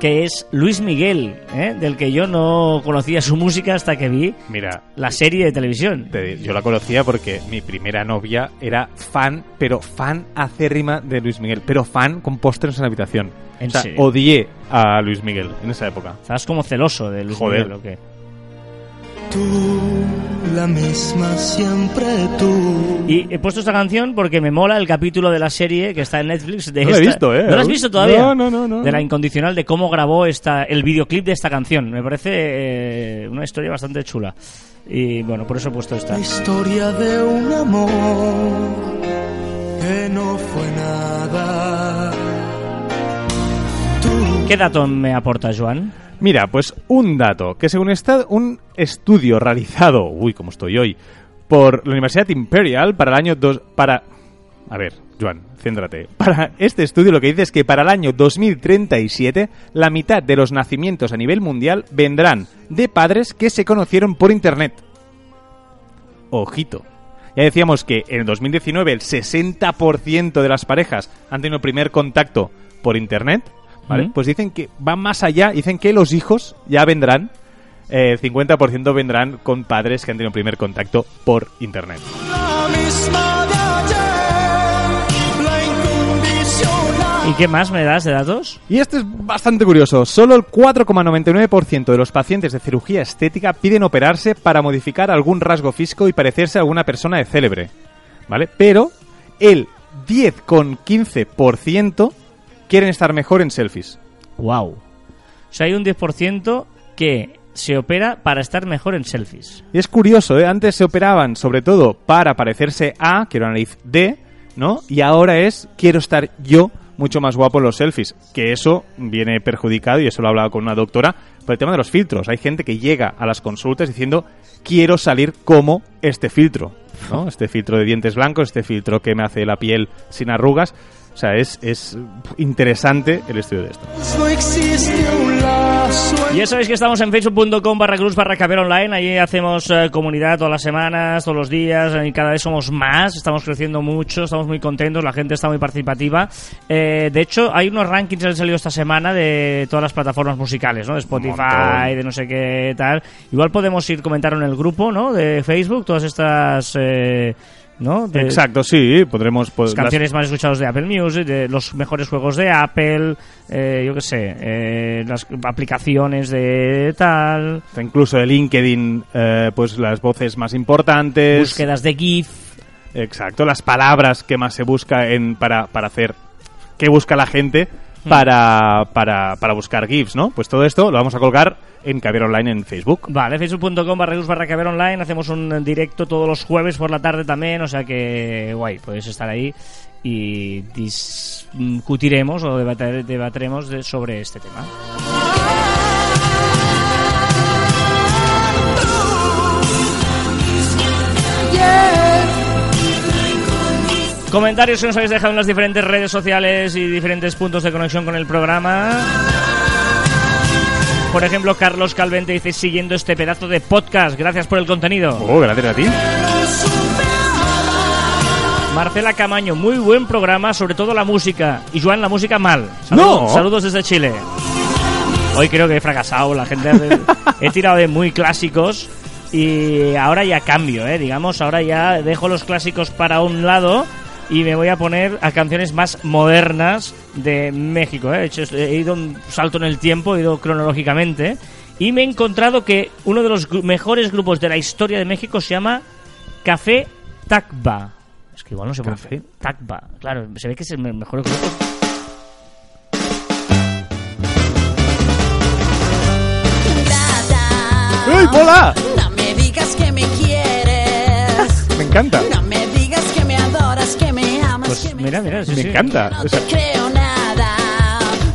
Que es Luis Miguel, ¿eh? del que yo no conocía su música hasta que vi Mira, la serie de televisión. Te- yo la conocía porque mi primera novia era fan, pero fan acérrima de Luis Miguel, pero fan con pósters en la habitación. ¿En o sea, serio? odié a Luis Miguel en esa época. Estabas como celoso de Luis Joder. Miguel, ¿o qué? Tú, la misma siempre tú. Y he puesto esta canción porque me mola el capítulo de la serie que está en Netflix de No lo he visto, ¿eh? ¿No lo has visto todavía? No, no, no, no. De la incondicional de cómo grabó esta el videoclip de esta canción. Me parece eh, una historia bastante chula. Y bueno, por eso he puesto esta. La historia de un amor que no fue nada. Tú, ¿Qué dato me aporta, Joan? Mira, pues un dato, que según está un estudio realizado, uy, como estoy hoy, por la Universidad Imperial para el año dos, para a ver, Joan, céntrate. Para este estudio lo que dice es que para el año 2037 la mitad de los nacimientos a nivel mundial vendrán de padres que se conocieron por internet. Ojito. Ya decíamos que en el 2019 el 60% de las parejas han tenido primer contacto por internet, ¿vale? Pues dicen que van más allá, dicen que los hijos ya vendrán, eh, el 50% vendrán con padres que han tenido primer contacto por internet. ¿Y qué más me das de datos? Y esto es bastante curioso. Solo el 4,99% de los pacientes de cirugía estética piden operarse para modificar algún rasgo físico y parecerse a alguna persona de célebre. ¿Vale? Pero el 10,15% quieren estar mejor en selfies. Wow. O sea, hay un 10% que se opera para estar mejor en selfies. Y es curioso, ¿eh? Antes se operaban sobre todo para parecerse a, quiero una nariz D, ¿no? Y ahora es, quiero estar yo mucho más guapo en los selfies. Que eso viene perjudicado, y eso lo he hablado con una doctora, por el tema de los filtros. Hay gente que llega a las consultas diciendo, quiero salir como este filtro, ¿no? Este filtro de dientes blancos, este filtro que me hace la piel sin arrugas. O sea, es, es interesante el estudio de esto. No existe un lazo. Ya sabéis que estamos en facebook.com barra cruz barra caber online. Allí hacemos eh, comunidad todas las semanas, todos los días, y cada vez somos más. Estamos creciendo mucho, estamos muy contentos, la gente está muy participativa. Eh, de hecho, hay unos rankings que han salido esta semana de todas las plataformas musicales, ¿no? De Spotify, de no sé qué tal. Igual podemos ir comentar en el grupo, ¿no? De Facebook, todas estas. eh, ¿No? De- Exacto, sí, podremos... pues, las canciones más escuchadas de Apple Music, de los mejores juegos de Apple, eh, yo qué sé, eh, las aplicaciones de tal, incluso de LinkedIn, eh, pues las voces más importantes. búsquedas de GIF. Exacto, las palabras que más se busca en para, para hacer. ¿Qué busca la gente para, para, para buscar GIFs, no? Pues todo esto lo vamos a colgar en Caber Online en Facebook. Vale, facebook.com barra barra caber online, hacemos un directo todos los jueves por la tarde también, o sea que guay, puedes estar ahí y discutiremos o debater- debatremos de- sobre este tema. Comentarios que nos habéis dejado en las diferentes redes sociales y diferentes puntos de conexión con el programa. Por ejemplo, Carlos Calvente dice siguiendo este pedazo de podcast. Gracias por el contenido. Oh, gracias a ti. Marcela Camaño, muy buen programa, sobre todo la música. Y Joan, la música mal. Saludos, No. saludos desde Chile. Hoy creo que he fracasado, la gente he tirado de muy clásicos y ahora ya cambio, eh, digamos, ahora ya dejo los clásicos para un lado y me voy a poner a canciones más modernas de México, eh. He, hecho, he ido un salto en el tiempo, he ido cronológicamente y me he encontrado que uno de los gru- mejores grupos de la historia de México se llama Café Tacba. Es que igual no se puede. Café. Tacba, claro, se ve que es el me- mejor grupo. ¡Uy, Pola! No me digas que me quieres. Me encanta. No Pues mira, mira, sí, Me sí. encanta. No O sea, te creo nada,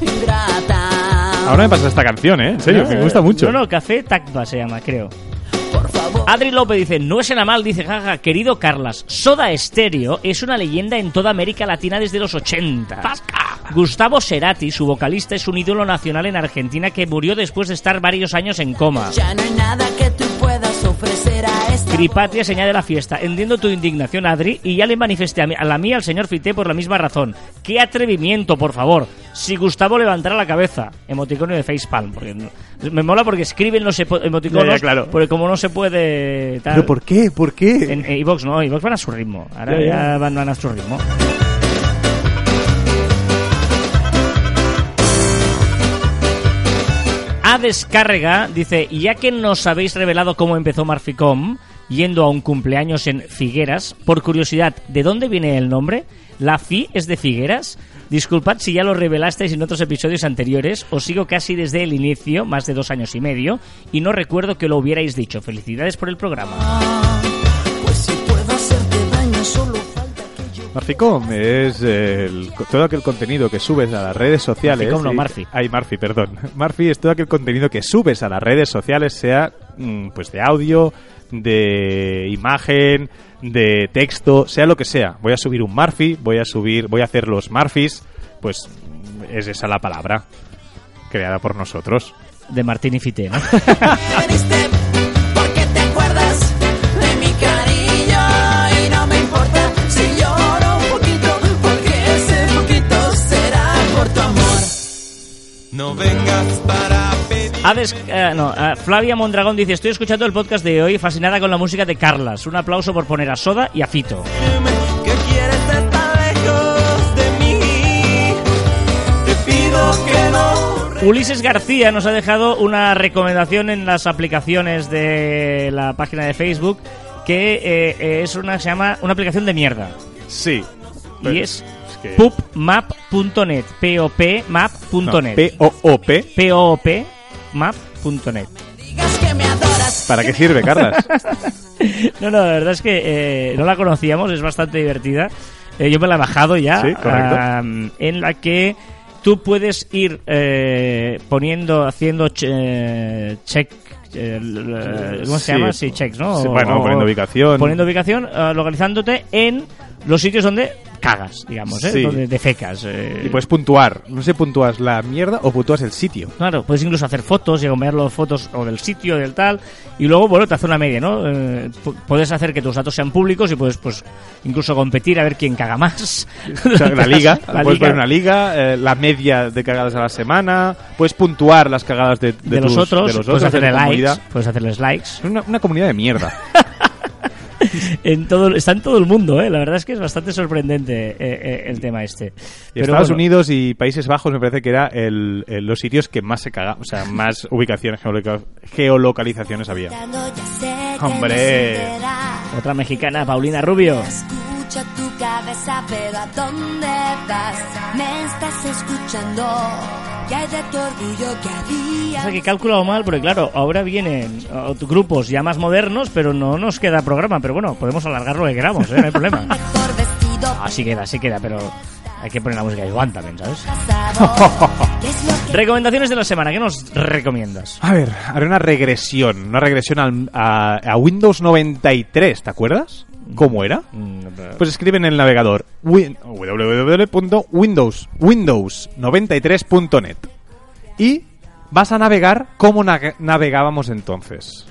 ingrata. ahora me pasa esta canción, ¿eh? En serio, que me gusta mucho. No, no, Café Tacba se llama, creo. Adri López dice, no es mal, dice, jaja, querido Carlas, Soda Stereo es una leyenda en toda América Latina desde los 80. Gustavo Cerati, su vocalista, es un ídolo nacional en Argentina que murió después de estar varios años en coma. Ya no hay nada que tú puedas ofrecer a esta Cripatia se añade a la fiesta. Entiendo tu indignación, Adri, y ya le manifesté a, mí- a la mía al señor Fité por la misma razón. ¡Qué atrevimiento, por favor! Si Gustavo levantara la cabeza. Emoticono de facepalm. Porque no- me mola porque escriben los emoticonos. Ya, ya, claro. Porque como no se puede... tal- ¿Pero por qué? ¿Por qué? En iVox no, iVox van a su ritmo. Ahora Ya, ya, ya. van, van a su ritmo. Descarga dice, ya que nos habéis revelado cómo empezó Marficom, yendo a un cumpleaños en Figueras, por curiosidad, ¿de dónde viene el nombre? ¿La Fi es de Figueras? Disculpad si ya lo revelasteis en otros episodios anteriores, os sigo casi desde el inicio, más de dos años y medio, y no recuerdo que lo hubierais dicho. Felicidades por el programa. Marficom es el- todo aquel contenido que subes a las redes sociales. Marficom no, Marfi. Ay, Marfi, perdón. Marfi es todo aquel contenido que subes a las redes sociales, sea mm, pues de audio, de imagen, de texto, sea lo que sea. Voy a subir un Marfi, voy a subir, voy a hacer los Marfis, pues mm, es esa la palabra creada por nosotros. De Martín y Fité, ¿no? No vengas para pedir. Hades, eh, no, eh, Flavia Mondragón dice, estoy escuchando el podcast de hoy fascinada con la música de Carlas. Un aplauso por poner a Soda y a Fito. que quieres estar lejos de mí. Te pido que no. Ulises García nos ha dejado una recomendación en las aplicaciones de la página de Facebook que eh, eh, es una se llama una aplicación de mierda Sí. y es es que- pupmap.net popmap.net P-O-O-P. P-O-P map.net Digas que me adoras. ¿Para qué sirve, Carlas? No, no, la verdad es que eh, no la conocíamos, es bastante divertida. Eh, yo me la he bajado ya. Sí, correcto. am, en la que tú puedes ir eh, poniendo, haciendo check. eh, l- ¿Cómo se Sí. llama? Sí, checks, ¿no? Sí, bueno, o- poniendo ubicación. Poniendo ubicación, eh, localizándote en los sitios donde cagas, digamos, ¿eh? Sí. Donde defecas. eh. Y puedes puntuar. No sé, puntúas la mierda o puntúas el sitio. Claro, puedes incluso hacer fotos y acompañar las fotos o del sitio, del tal, y luego, bueno, te hace una media, ¿no? Eh, pu- puedes hacer que tus datos sean públicos y puedes, pues, incluso competir a ver quién caga más. O sea, la liga, La puedes liga poner una liga, eh, la media de cagadas a la semana, puedes puntuar las cagadas de, de, tus- otros, de los puedes otros, hacerle likes, comunidad. puedes hacerles likes. Es una, una comunidad de mierda. En todo, está en todo el mundo, ¿eh? La verdad es que es bastante sorprendente eh, eh, el tema este. Y Estados Unidos y Países Bajos me parece que era el, el- los sitios que más se caga, o sea, más ubicaciones, geoloca- geolocalizaciones había. Hombre. Otra mexicana, Paulina Rubio. Tu cabeza, pero ¿a dónde vas? Me estás escuchando. Que hay de tu orgullo que había. O sea que he calculado mal, porque claro, ahora vienen grupos ya más modernos, pero no nos queda programa. Pero bueno, podemos alargar lo que queramos, ¿eh? No hay problema. Así queda, así queda, pero hay que poner la música igual también, ¿sabes? pasado. ¿Qué es lo que Recomendaciones de la semana, ¿qué nos recomiendas? A ver, haré una regresión, una regresión al- a, a Windows 93, ¿te acuerdas? ¿Cómo era? Mm, Pues escribe en el navegador win- www.windows windows93.net y vas a navegar como navegábamos entonces.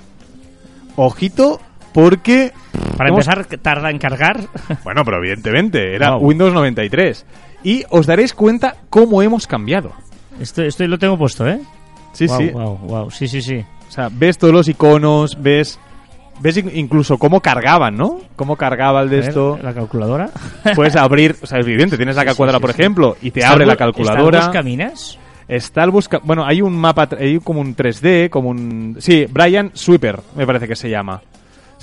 Ojito, porque Para hemos- empezar, tarda en cargar. Bueno, pero evidentemente, era Wow. Windows 93. Y os daréis cuenta cómo hemos cambiado. Esto, esto lo tengo puesto, ¿eh? Sí, Guau, sí. guau, guau. Sí, sí, sí. O sea, ves todos los iconos, ves ves in- incluso cómo cargaban, ¿no? Cómo cargaba el de ver, esto. La calculadora. Puedes abrir, o sea, es evidente, tienes la Sí, sí, calculadora, sí, por ejemplo, y te ¿Está abre el la calculadora. ¿Está el buscaminas? Está el busca... Bueno, hay un mapa, hay como un 3D, como un... Sí, Brian Sweeper, me parece que se llama.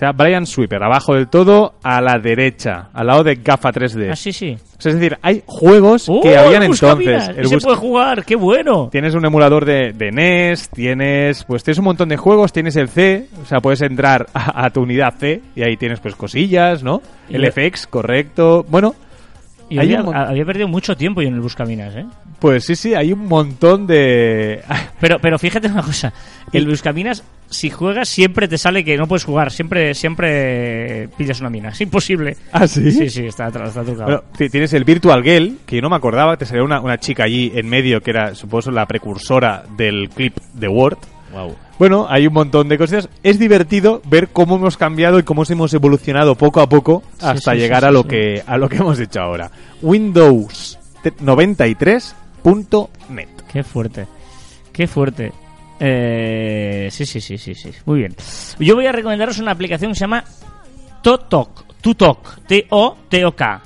Sea, Brian Sweeper, abajo del todo, a la derecha, al lado de GAFA 3D. Ah, sí, sí. O sea, es decir, hay juegos ¡Oh, que habían el entonces. El se puede jugar, qué bueno. Tienes un emulador de, de NES, tienes pues tienes un montón de juegos, tienes el C, o sea, puedes entrar a, a tu unidad C y ahí tienes pues cosillas, ¿no? El FX, correcto. Bueno, Y hay había, un había perdido mucho tiempo yo en el buscaminas, ¿eh? pues sí, sí, hay un montón de... Pero, pero fíjate una cosa, el Buscaminas, si juegas, siempre te sale que no puedes jugar, siempre, siempre pillas una mina, es imposible. ¿Ah, sí? Sí, sí, está, está trucado. Bueno, ti- tienes el Virtual Girl, que yo no me acordaba, te salió una, una chica allí en medio que era, supongo, la precursora del clip de Word. Wow. Bueno, hay un montón de cosas. Es divertido ver cómo hemos cambiado y cómo hemos evolucionado poco a poco hasta sí, sí, llegar sí, a lo que a lo que hemos hecho ahora. Windows 93.net. Qué fuerte, qué fuerte. Eh, sí, sí, sí, sí, sí, muy bien. Yo voy a recomendaros una aplicación que se llama Totok, Tutok, T-O-T-O-K,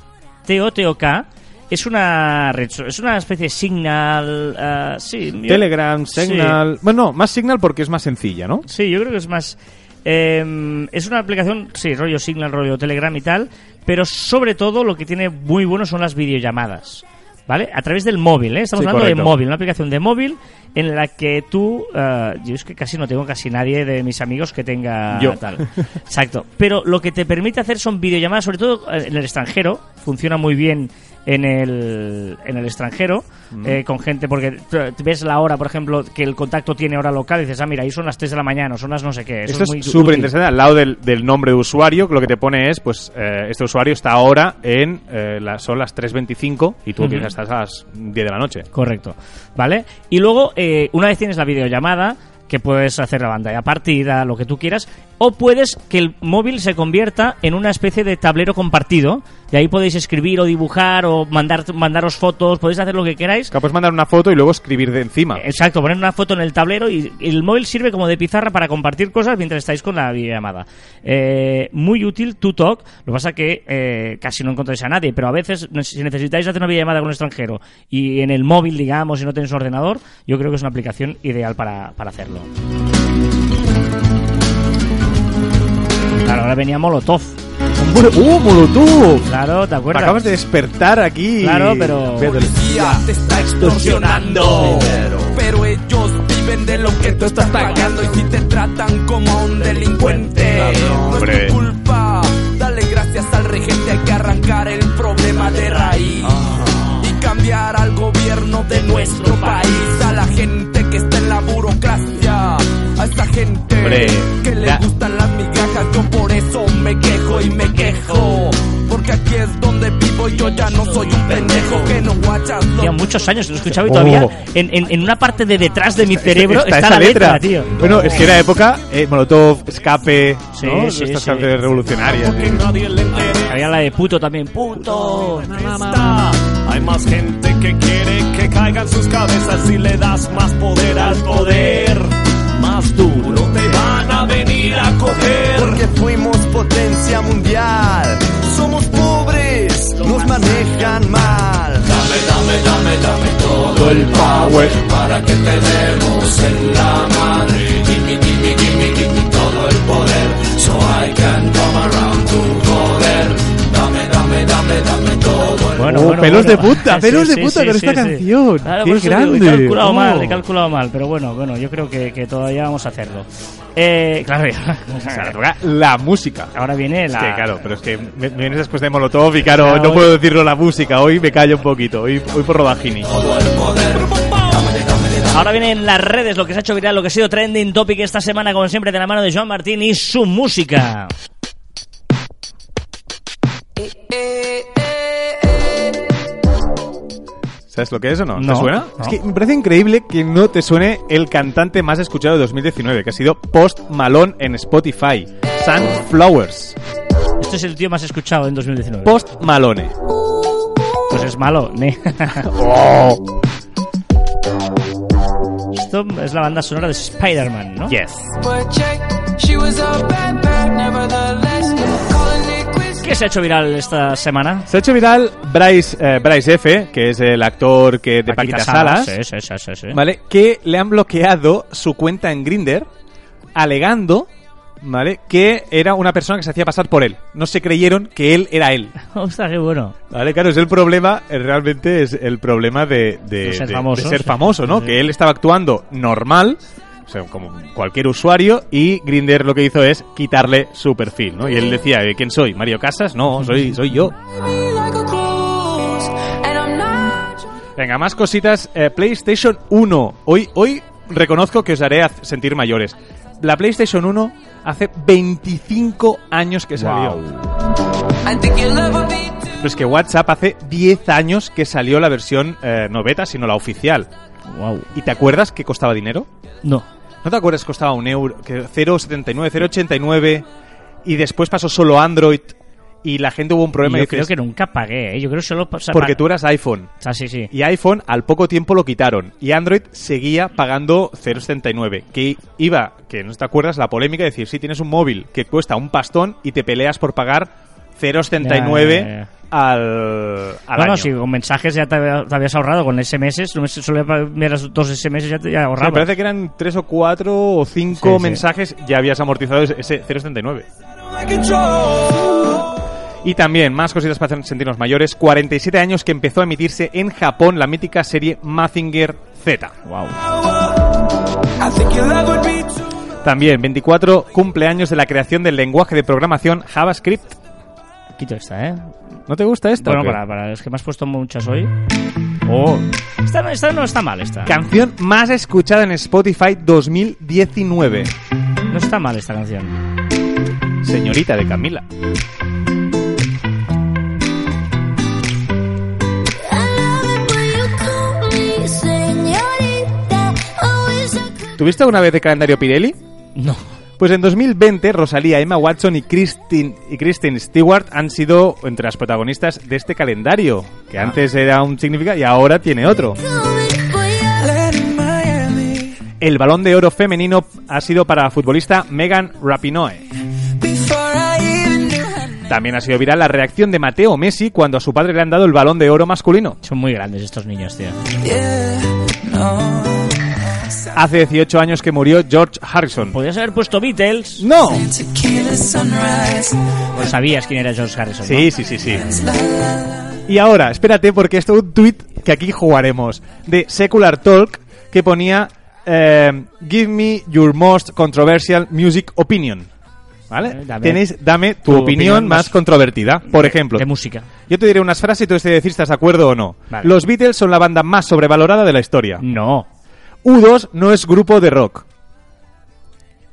T-O-T-O-K. Es una red, es una especie de signal, ah, sí, yo- Telegram, sí. Signal. Bueno, no, más Signal porque es más sencilla, ¿no? Sí, yo creo que es más. eh, es una aplicación, sí, rollo Signal, rollo Telegram y tal, pero sobre todo lo que tiene muy bueno son las videollamadas. ¿vale? A través del móvil, ¿eh? Estamos Sí, hablando de móvil, una aplicación de móvil en la que tú... eh, yo es que casi no tengo casi nadie de mis amigos que tenga Yo. tal. Exacto. Pero lo que te permite hacer son videollamadas, sobre todo eh, en el extranjero. Funciona muy bien en el, en el extranjero, eh, con gente, porque ves la hora, por ejemplo, que el contacto tiene hora local y dices, ah, mira, ahí son las 3 de la mañana, son las no sé qué. Eso Esto es súper interesante. Al lado del, del nombre de usuario, lo que te pone es, pues, eh, este usuario está ahora en, eh, la- son las 3.25 y tú Ujú. piensas estás a las 10 de la noche. Correcto. ¿Vale? Y luego, eh, una vez tienes la videollamada, que puedes hacer la pantalla partida, lo que tú quieras, o puedes que el móvil se convierta en una especie de tablero compartido, y ahí podéis escribir o dibujar o mandar, mandaros fotos, podéis hacer lo que queráis. Que puedes mandar una foto y luego escribir de encima. Exacto, poner una foto en el tablero y el móvil sirve como de pizarra para compartir cosas mientras estáis con la videollamada. Eh, muy útil, TuTalk. Lo que pasa que eh, casi no encontráis a nadie, pero a veces si necesitáis hacer una videollamada con un extranjero y en el móvil, digamos, y no tenéis un ordenador, yo creo que es una aplicación ideal para, para hacerlo. Claro, ahora venía Molotov. ¡Uh, Molotov! Claro, ¿te acuerdas? acabas de despertar aquí. Claro, pero-. Ya te está extorsionando. Pero ellos viven de lo que tú estás pagando y si te tratan como a un delincuente, no es Hombre. tu culpa. Dale gracias al regente, hay que arrancar el problema de raíz y cambiar al gobierno de nuestro país, a la gente que está en la burocracia, esa gente Hombre, que le ya. gustan las migajas, yo por eso me quejo y me quejo. Porque aquí es donde vivo y yo ya no soy un pendejo que no guachas Hacía muchos años que lo escuchaba y Oh. todavía en, en- en una parte de detrás de mi cerebro está, esa la letra, tío. Bueno, es que era época eh, Molotov, Escape, Sí, ¿no? sí, Estas sí. canciones revolucionarias. Había la de puto también. Puto. Hay más gente que quiere que caigan sus cabezas si le das más poder al poder. Duro te van a venir a coger. Porque fuimos potencia mundial. Somos pobres, nos manejan mal. Dame, dame, dame, dame todo el power para que te demos en la madre. Gimme, gimme, gimme, gimme todo el poder. So I can come around to dame, dame, todo el Bueno, Oh, bueno, pelos bueno. de punta, pelos de punta con esta canción. Claro, Qué grande. He calculado Oh. mal, he calculado mal, pero bueno, bueno, yo creo que, que todavía vamos a hacerlo. Eh, claro, la música. ahora viene Es la... que claro, pero es que me- me vienes después de Molotov y claro, Claro, no hoy- puedo decirlo la música. Hoy me callo un poquito. Hoy, hoy por Rodagini. Ahora viene en las redes lo que se ha hecho viral, lo que ha sido trending topic esta semana, como siempre, de la mano de Joan Martín y su música. ¿Sabes lo que es o no? No, ¿Te suena? no. Es que me parece increíble que no te suene el cantante más escuchado de 2019, que ha sido Post Malone en Spotify. Sunflowers. Este es el tío más escuchado en 2019. Post Malone. Pues es malo, ne. Oh. Esto es la banda sonora de Spider-Man, ¿no? Yes. ¿Qué se ha hecho viral esta semana? Se ha hecho viral Bryce, eh, Bryce F., que es el actor que de Paquita, Salas, Sí, sí, sí, sí. ¿vale? Que le han bloqueado su cuenta en Grinder alegando, ¿vale? Que era una persona que se hacía pasar por él. No se creyeron que él era él. Ostras, qué bueno. Vale, claro, es el problema, realmente es el problema de, de- De ser famoso, de ser famoso, ¿no? Sí. Que él estaba actuando normal, o sea, como cualquier usuario, y Grinder lo que hizo es quitarle su perfil, ¿no? Y él decía, "Eh, ¿quién soy? ¿Mario Casas? No, soy, soy yo. Venga, más cositas. Eh, PlayStation 1. Hoy, hoy reconozco que os haré sentir mayores. La PlayStation 1 hace 25 años que salió. Pero es que WhatsApp hace 10 años que salió la versión eh, no beta, sino la oficial. Wow. ¿Y te acuerdas que costaba dinero? No. ¿No te acuerdas que costaba un euro? Que 0,79, 0,89 y después pasó solo Android y la gente hubo un problema Yo y creo que nunca pagué, ¿eh? Yo creo que solo... pasa- porque tú eras iPhone. Ah, sí, sí. Y iPhone al poco tiempo lo quitaron. Y Android seguía pagando 0,79. Que iba, que no te acuerdas, la polémica de decir, si tienes un móvil que cuesta un pastón y te peleas por pagar 0,79 Ya, ya, ya. al, al bueno, año. si con mensajes ya te, había- te habías ahorrado, con SMS, solo enviar dos SMS ya te ya O sea, ahorraba. me parece que eran 3 o 4 o 5 Sí, sí. mensajes, ya habías amortizado ese- ese 0,79. Y también, más cositas para sentirnos mayores, 47 años que empezó a emitirse en Japón la mítica serie Mazinger Z. Wow. También, 24 cumpleaños de la creación del lenguaje de programación JavaScript. Quito esta, ¿eh? ¿No te gusta esta? Bueno, para, para, es que me has puesto muchas hoy. Oh. Esta, no- esta no está mal, esta. Canción más escuchada en Spotify 2019. No está mal esta canción. Señorita de Camila. ¿Tuviste alguna vez de calendario Pirelli? No. Pues en 2020 Rosalía, Emma Watson y Kristen, y Kristen Stewart han sido entre las protagonistas de este calendario, que antes era un significado y ahora tiene otro. El balón de oro femenino ha sido para la futbolista Megan Rapinoe. También ha sido viral la reacción de Mateo Messi cuando a su padre le han dado el balón de oro masculino. Son muy grandes estos niños, tío. Yeah, no. Hace 18 años que murió George Harrison. Podrías haber puesto Beatles. ¡No! Pues sabías quién era George Harrison. ¿no? Sí, sí, sí, sí. Y ahora, espérate, porque esto es un tweet que aquí jugaremos. De Secular Talk, que ponía eh, Give me your most controversial music opinion. ¿Vale? Eh, dame Tenéis, dame tu, tu opinión, opinión más más- controvertida. Por ejemplo, De música. yo te diré unas frases y tú te decir si estás de acuerdo o no. Vale. Los Beatles son la banda más sobrevalorada de la historia. No. U2 no es grupo de rock.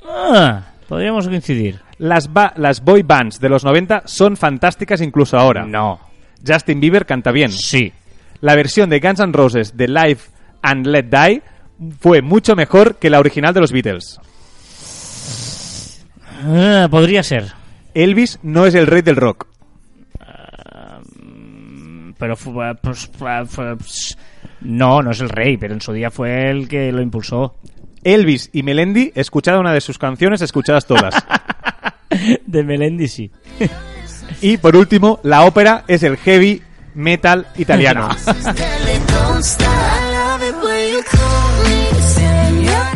Ah, podríamos coincidir. Las, ba- las boy bands de los 90 son fantásticas incluso ahora. No. Justin Bieber canta bien. Sí. La versión de Guns N' Roses de Live and Let Die fue mucho mejor que la original de los Beatles. Ah, podría ser. Elvis no es el rey del rock. Pero fu- pues, fue- fue- ps- no, no es el rey, pero en su día fue el que lo impulsó. Elvis y Melendi, escuchada una de sus canciones, escuchadas todas. De Melendi sí. y por último, la ópera es el heavy metal italiano.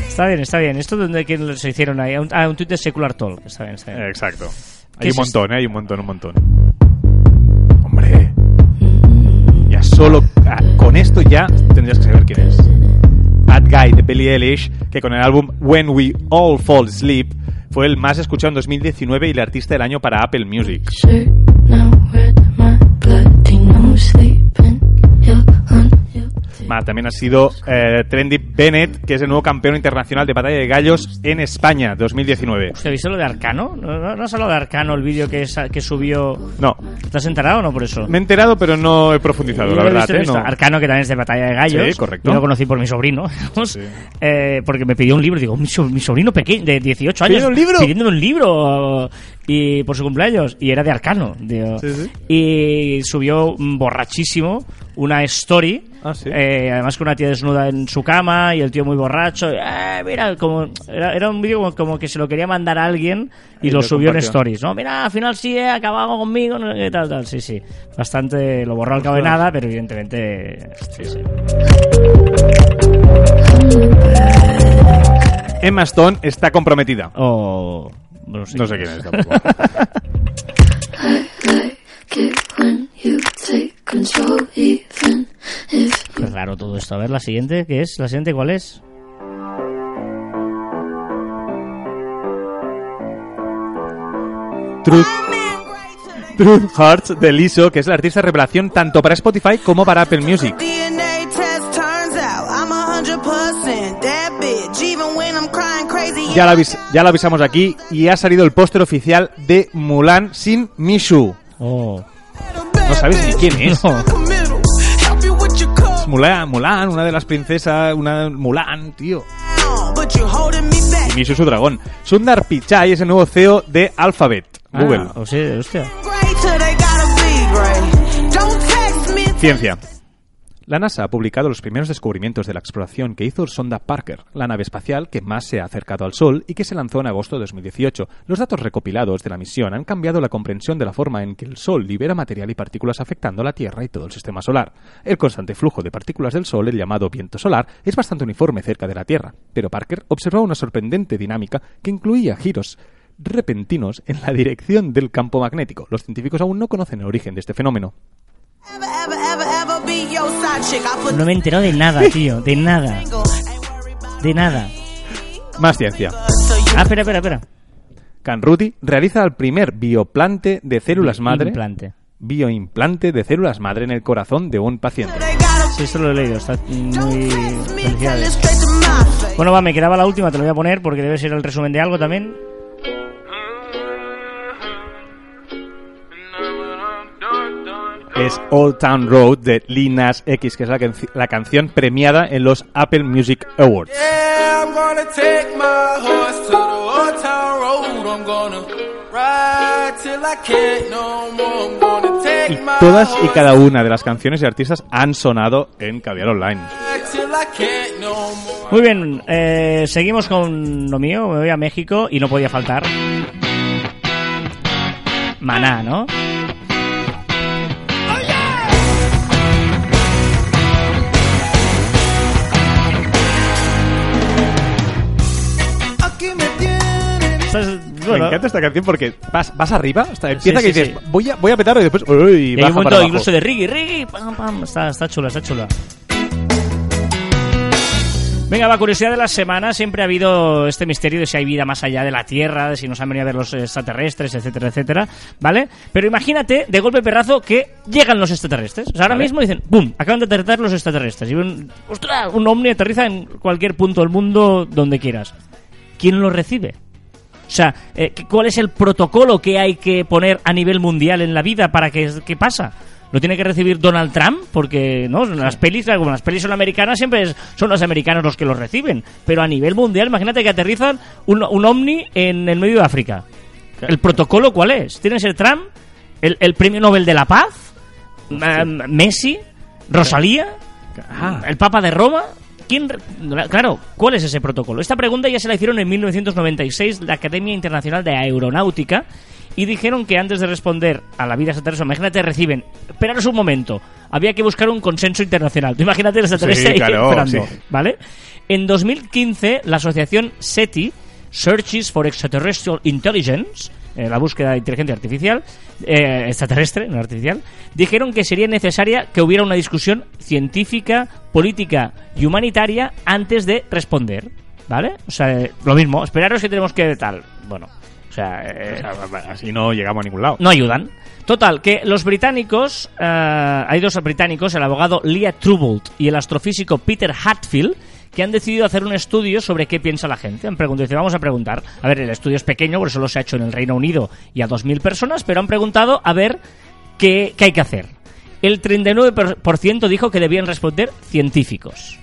Está bien, está bien. ¿Esto donde quién se hicieron ahí? Ah, un tuit de Secular Talk. Está bien, está bien. Exacto. ¿Qué Hay un montón, ¿eh? Hay un montón, un montón. Solo... ah, con esto ya tendrías que saber quién es. Bad Guy de Billie Eilish, que con el álbum When We All Fall Asleep fue el más escuchado en 2019 y el artista del año para Apple Music. También ha sido eh, Trendy Bennett, que es el nuevo campeón internacional de batalla de gallos en España 2019. Hostia, ¿viste lo de Arcano? ¿No, no, no has hablado de Arcano el vídeo que, que subió? No, ¿Te has enterado o no por eso? me he enterado, pero no he profundizado, Yo la he verdad. visto, ¿eh? visto. No. Arcano, que también es de Batalla de Gallos. Sí, correcto. Yo lo conocí por mi sobrino, digamos, eh, porque me pidió un libro. Digo, mi, so- mi sobrino pequeño, de 18 años. ¿Pidiendo un libro? Pidiéndome un libro y por su cumpleaños. Y era de Arcano. digo. Sí, sí. Y subió borrachísimo una story. Ah, sí. eh, además con una tía desnuda en su cama y el tío muy borracho. y, "Eh, mira, como era, era un vídeo como, como que se lo quería mandar a alguien y, Y lo lo subió en stories. No, mira, al final sí he acabado conmigo, no qué tal, tal. Sí, sí. Bastante lo borró al cabo de nada, pero evidentemente. Sí, sí. Emma Stone está comprometida. O. bueno, sí. No sé quién es tampoco. Qué raro todo esto. A ver, la siguiente, ¿qué es? ¿La siguiente cuál es? Truth, Truth Hearts de Lizzo, que es la artista revelación tanto para Spotify como para Apple Music. Ya la, avis- ya la avisamos aquí y ha salido el póster oficial de Mulan sin Mishu. Oh. No sabes ni quién es. No. Mulan, Mulan, una de las princesas, una Mulan, tío. back. Mishu su dragón. Sundar Pichai es el nuevo CEO de Alphabet, Google. Ah, o sea, hostia. Ciencia. La NASA ha publicado los primeros descubrimientos de la exploración que hizo Sonda Parker, la nave espacial que más se ha acercado al Sol y que se lanzó en agosto de 2018. Los datos recopilados de la misión han cambiado la comprensión de la forma en que el Sol libera material y partículas afectando la Tierra y todo el sistema solar. El constante flujo de partículas del Sol, el llamado viento solar, es bastante uniforme cerca de la Tierra, pero Parker observó una sorprendente dinámica que incluía giros repentinos en la dirección del campo magnético. Los científicos aún no conocen el origen de este fenómeno. No me he enterado de nada, tío, de nada, de nada. Más ciencia. Ah, espera, espera, espera. Canruti realiza el primer bioplante de células madre. Implante. Bioimplante de células madre en el corazón de un paciente. Sí, esto lo he leído, está muy... Felicidades. Bueno, va, me quedaba la última, te lo voy a poner porque debe ser el resumen de algo también. Es Old Town Road de Lil Nas X, que es la, canci- la canción premiada en los Apple Music Awards. Yeah, I'm gonna take my horse to the old town road. I'm gonna ride till I can't no more. I'm gonna take Y todas y cada una de las canciones y artistas han sonado en Caviar Online. Muy bien, eh, seguimos con lo mío, me voy a México y no podía faltar. Maná, ¿no? Me encanta esta canción porque vas, vas arriba, hasta empieza Sí, que sí, dices, sí. Voy, a, voy a petarlo y después uy, y hay baja un para momento abajo. incluso de Riggy, Riggy, pam, pam, está, está chula, está chula. Venga, va, curiosidad de la semana. Siempre ha habido este misterio de si hay vida más allá de la Tierra, de si nos han venido a ver los extraterrestres, etcétera, etcétera, ¿vale? Pero imagínate, de golpe perrazo, que llegan los extraterrestres. O sea, ahora Vale. mismo dicen, ¡pum! Acaban de aterrizar los extraterrestres. Y un, ¡ostras! Un ovni aterriza en cualquier punto del mundo, donde quieras. ¿Quién lo recibe? O sea, eh, ¿qué- ¿cuál es el protocolo que hay que poner a nivel mundial en la vida para que qué pasa? ¿Lo tiene que recibir Donald Trump? Porque, ¿no? Las pelis, como las pelis son americanas, siempre es- son los americanos los que los reciben. Pero a nivel mundial, imagínate que aterrizan un, un ovni en el medio de África. ¿El protocolo cuál es? ¿Tiene que ser Trump? ¿El, el premio Nobel de la Paz? ¿Messi? ¿Rosalía? Ah. ¿El Papa de Roma? ¿Quién, claro, ¿cuál es ese protocolo? Esta pregunta ya se la hicieron en 1996 la Academia Internacional de Aeronáutica y dijeron que antes de responder a la vida extraterrestre, imagínate, reciben, esperaros un momento, había que buscar un consenso internacional. Tú imagínate extraterrestre Sí, claro, esperando, sí. ¿vale? En 2015, la asociación SETI, Searches for Extraterrestrial Intelligence, eh, la búsqueda de inteligencia artificial, eh, extraterrestre, no artificial, dijeron que sería necesaria que hubiera una discusión científica, política y humanitaria antes de responder, ¿vale? O sea, lo mismo, esperaros que tenemos que tal. Bueno, o sea, eh, Así no llegamos a ningún lado. no ayudan. Total, que los británicos, eh, hay dos británicos, el abogado Leah Trubold y el astrofísico Peter Hatfield, que han decidido hacer un estudio sobre qué piensa la gente. Han preguntado, vamos a preguntar. A ver, el estudio es pequeño, porque solo se ha hecho en el Reino Unido y a 2.000 personas, pero han preguntado a ver qué, qué hay que hacer. El 39% dijo que debían responder científicos.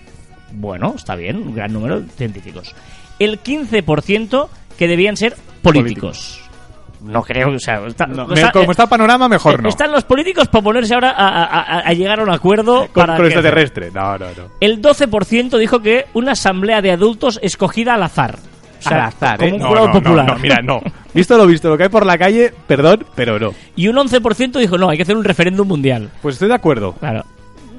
Bueno, está bien, un gran número de científicos. El 15% que debían ser políticos. No creo, o sea, está- No, o me- sea, como eh, está el panorama, mejor no. Están los políticos para ponerse ahora a, a- a- a llegar a un acuerdo Con, para con extraterrestre. No, no, no. El 12% dijo que una asamblea de adultos escogida al azar. O sea, Al azar, como ¿eh? un No, jurado no, no, popular. no, mira, no. Visto lo visto, lo que hay por la calle, perdón, pero no. Y un 11% dijo, no, hay que hacer un referéndum mundial. Pues estoy de acuerdo. Claro.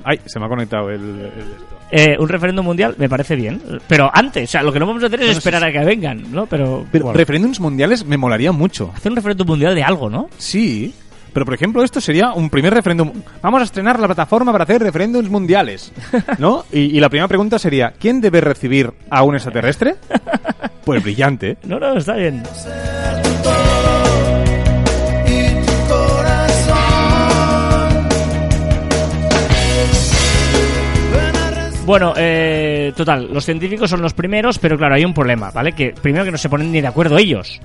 Ay, se me ha conectado el, el esto. Eh, un referéndum mundial me parece bien. Pero antes, o sea, lo que no vamos a hacer es esperar a que vengan, ¿no? Pero, Pero bueno, referéndums mundiales me molaría mucho. hacer un referéndum mundial de algo, ¿no? Sí. Pero, por ejemplo, esto sería un primer referéndum. Vamos a estrenar la plataforma para hacer referéndums mundiales. ¿No? Y, y la primera pregunta sería, ¿quién debe recibir a un extraterrestre? Pues brillante. No, no, está bien. Bueno, eh, total, los científicos son los primeros, pero claro, hay un problema, ¿vale? Que primero que no se ponen ni de acuerdo ellos.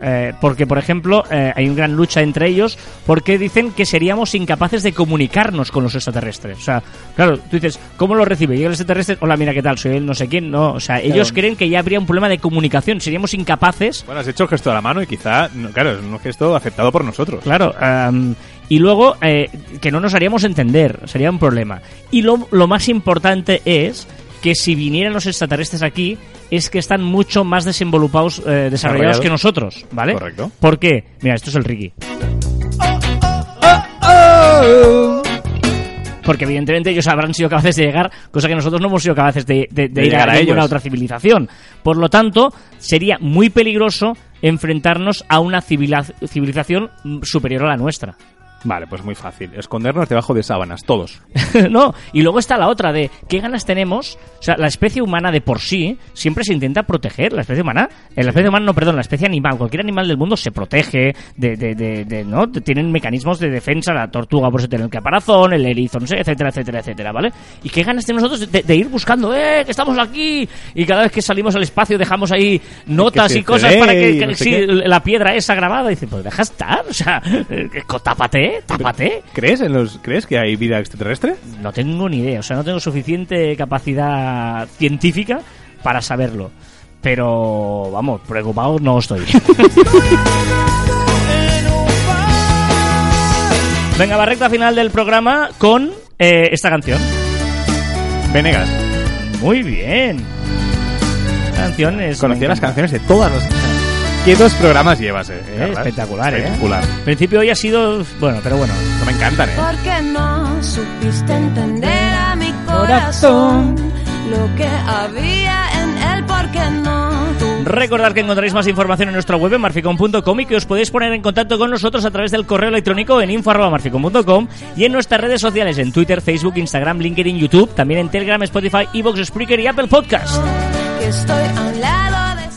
Eh, porque, por ejemplo, eh, hay una gran lucha entre ellos porque dicen que seríamos incapaces de comunicarnos con los extraterrestres. O sea, claro, tú dices, ¿cómo lo recibe? Llega el extraterrestre, hola, mira qué tal, soy el no sé quién. No, o sea, ellos creen que ya habría un problema de comunicación, seríamos incapaces Bueno, has hecho el gesto de la mano y quizá, no, claro, es un gesto aceptado por nosotros. Claro, am, y luego eh, que no nos haríamos entender, sería un problema. Y lo, lo más importante es que si vinieran los extraterrestres aquí, es que están mucho más desenvolupados, eh, desarrollados que nosotros, ¿vale? Correcto. ¿Por qué? Mira, esto es el Ricky. Porque evidentemente ellos habrán sido capaces de llegar, cosa que nosotros no hemos sido capaces de, de- de De ir a, a ninguna otra civilización. Por lo tanto, sería muy peligroso enfrentarnos a una civilización superior a la nuestra. Vale, pues muy fácil. Escondernos debajo de sábanas, todos. no, y luego está la otra de qué ganas tenemos. O sea, la especie humana de por sí siempre se intenta proteger. La especie humana, eh, la especie humana, no, perdón, la especie animal, cualquier animal del mundo se protege, de, de, de, de- ¿no? Tienen mecanismos de defensa, la tortuga por eso tiene el caparazón, el erizo, no sé, etcétera, etcétera, etcétera, ¿vale? Y qué ganas tenemos nosotros de, ir buscando, ¡eh, que estamos aquí! Y cada vez que salimos al espacio dejamos ahí notas y cosas para que, que- no sí, la piedra esa grabada. Y dice, pues deja estar, o sea, eh, tápate, tápate. ¿Crees, en los, ¿Crees que hay vida extraterrestre? No tengo ni idea, o sea, no tengo suficiente capacidad científica para saberlo. Pero, vamos, preocupado no estoy. Venga, va recta final del programa con eh, esta canción. Venegas. Muy bien. La canción es... Conocía las canciones de todas las... ¿Qué dos programas llevas, eh? Eh, espectacular, ¿eh? Espectacular. Al principio hoy ha sido... Bueno, pero bueno. No me encantan, ¿eh? Porque no supiste entender a mi corazón lo que había en él, porque no. Recordad que encontraréis más información en nuestra web en marficom.com y que os podéis poner en contacto con nosotros a través del correo electrónico en info.marficom.com y en nuestras redes sociales en Twitter, Facebook, Instagram, LinkedIn, YouTube, también en Telegram, Spotify, Evox, Spreaker y Apple Podcast. que estoy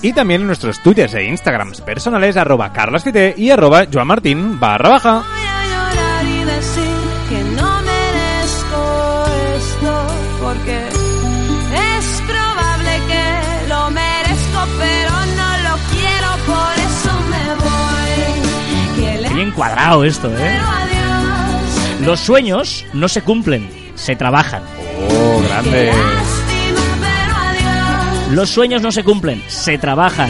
Y también en nuestros twitters e instagrams personales arroba carlasfite y arroba joamartin barra baja. Voy a llorar y decir que no merezco esto porque es probable que lo merezco pero no lo quiero por eso me voy que le Qué bien cuadrado esto, ¿eh? Los sueños no se cumplen, se trabajan. Oh, grande. Los sueños no se cumplen, se trabajan.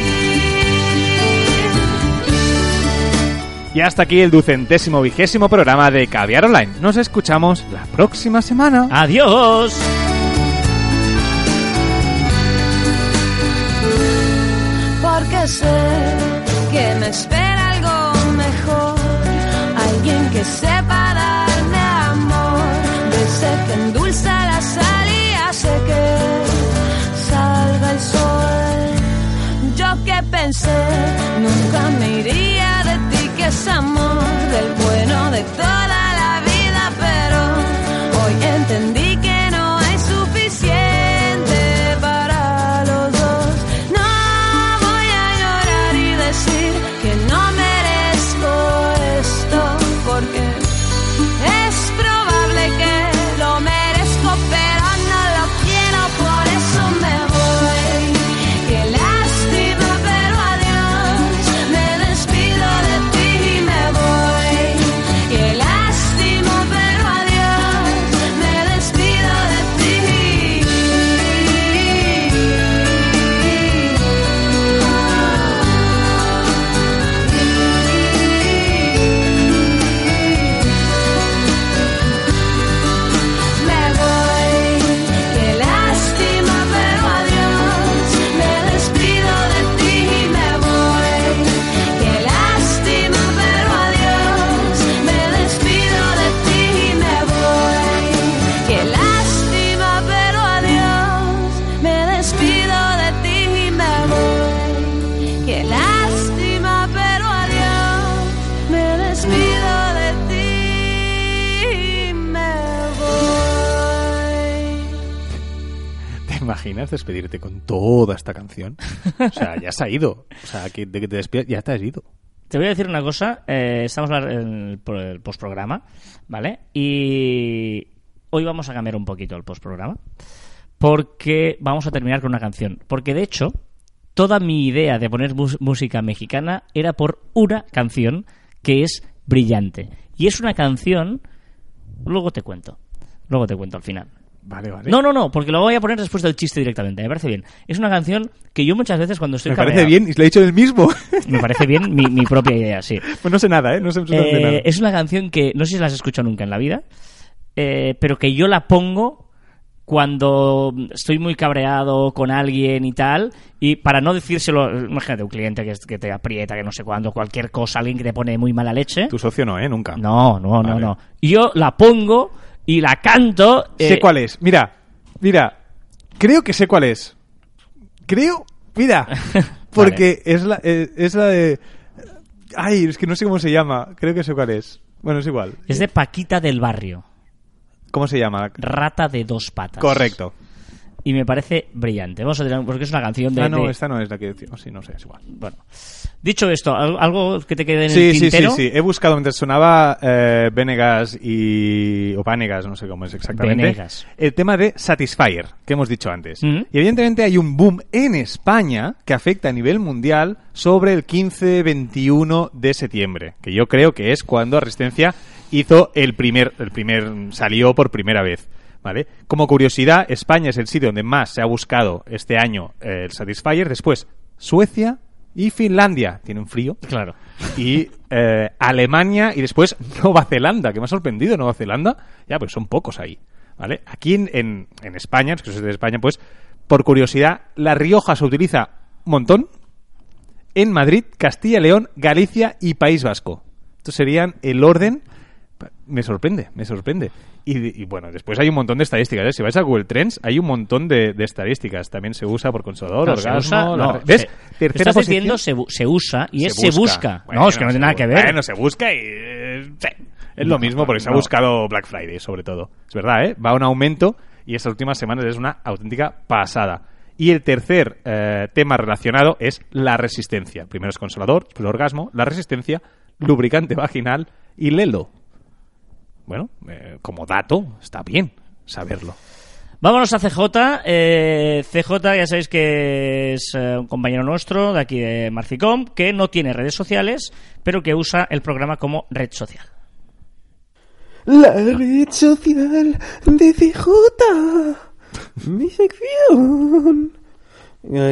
Y hasta aquí el ducentésimo vigésimo programa de Caviar Online. Nos escuchamos la próxima semana. ¡Adiós! Nunca me iría de ti, que es amor, del bueno de toda O sea, ya se ha ido. O sea, que de que te despidas ya te has ido. Te voy a decir una cosa, eh, estamos en el, postprograma, ¿vale? Y hoy vamos a cambiar un poquito el postprograma, porque vamos a terminar con una canción. Porque de hecho, toda mi idea de poner música mexicana era por una canción que es brillante. Y es una canción, luego te cuento, luego te cuento al final. Vale, vale. No, no, no, porque lo voy a poner después del chiste directamente, me parece bien. Es una canción que yo muchas veces cuando estoy Me parece bien y lo he dicho del mismo. Me parece bien mi, mi propia idea, sí. pues no sé nada, ¿eh? No sé absolutamente Eh, nada. es una canción que no sé si la has escuchado nunca en la vida, eh, pero que yo la pongo cuando estoy muy cabreado con alguien y tal, y para no decírselo, imagínate un cliente que, que te aprieta, que no sé cuándo, cualquier cosa, alguien que te pone muy mala leche. Tu socio no, ¿eh? Nunca. No, no, no, Vale. no. Yo la pongo y la canto. Sé eh, cuál es. Mira, mira. Creo que sé cuál es. Creo. Mira. Porque es, la, eh, es la de... Ay, es que no sé cómo se llama. Creo que sé cuál es. Bueno, es igual. Es de Paquita del Barrio. ¿Cómo se llama? Rata de dos patas. Correcto. Y me parece brillante. Vamos a tener, porque es una canción de. ah, no, de- esta no es la que decimos. Sí, no sé, es igual. Bueno. Dicho esto, ¿al- ¿algo que te quede en Sí, el sí, sí, tintero? sí. He buscado mientras sonaba eh, Venegas y... o Vanegas, no sé cómo es exactamente. Venegas. El tema de Satisfyer, que hemos dicho antes. Ujú. Y evidentemente hay un boom en España que afecta a nivel mundial sobre el 15-21 de septiembre, que yo creo que es cuando Resistencia hizo el primer... el primer salió por primera vez. ¿Vale? Como curiosidad, España es el sitio donde más se ha buscado este año eh, el Satisfyer. Después, Suecia y Finlandia. Tienen frío Claro. y eh, Alemania y después Nueva Zelanda, que me ha sorprendido Nueva Zelanda. Ya, pues son pocos ahí. ¿Vale? Aquí en, en, en España, es que de España, pues, por curiosidad, La Rioja se utiliza un montón. En Madrid, Castilla León, Galicia y País Vasco. Estos serían el orden. Me sorprende, me sorprende. Y, y, bueno, después hay un montón de estadísticas. ¿eh? Si vais a Google Trends, hay un montón de, de estadísticas. También se usa por consolador, No, se orgasmo. usa- la- no, ¿Ves? se- Tercera estás posición. diciendo se, se usa y es se busca. Bueno, no, es que no se tiene nada que ver. Bueno, se busca y... eh. Es lo mismo porque se ha buscado Black Friday, sobre todo. Es verdad, ¿eh? Va a un aumento y estas últimas semanas es una auténtica pasada. Y el tercer eh, tema relacionado es la resistencia. Primero es consolador, después el orgasmo, la resistencia, lubricante vaginal y lelo. Bueno, eh, como dato, está bien saberlo. Vámonos a CJ. Eh, CJ, ya sabéis que es eh, un compañero nuestro de aquí de Marficom, que no tiene redes sociales, pero que usa el programa como red social. La red social de CJ. Mi sección.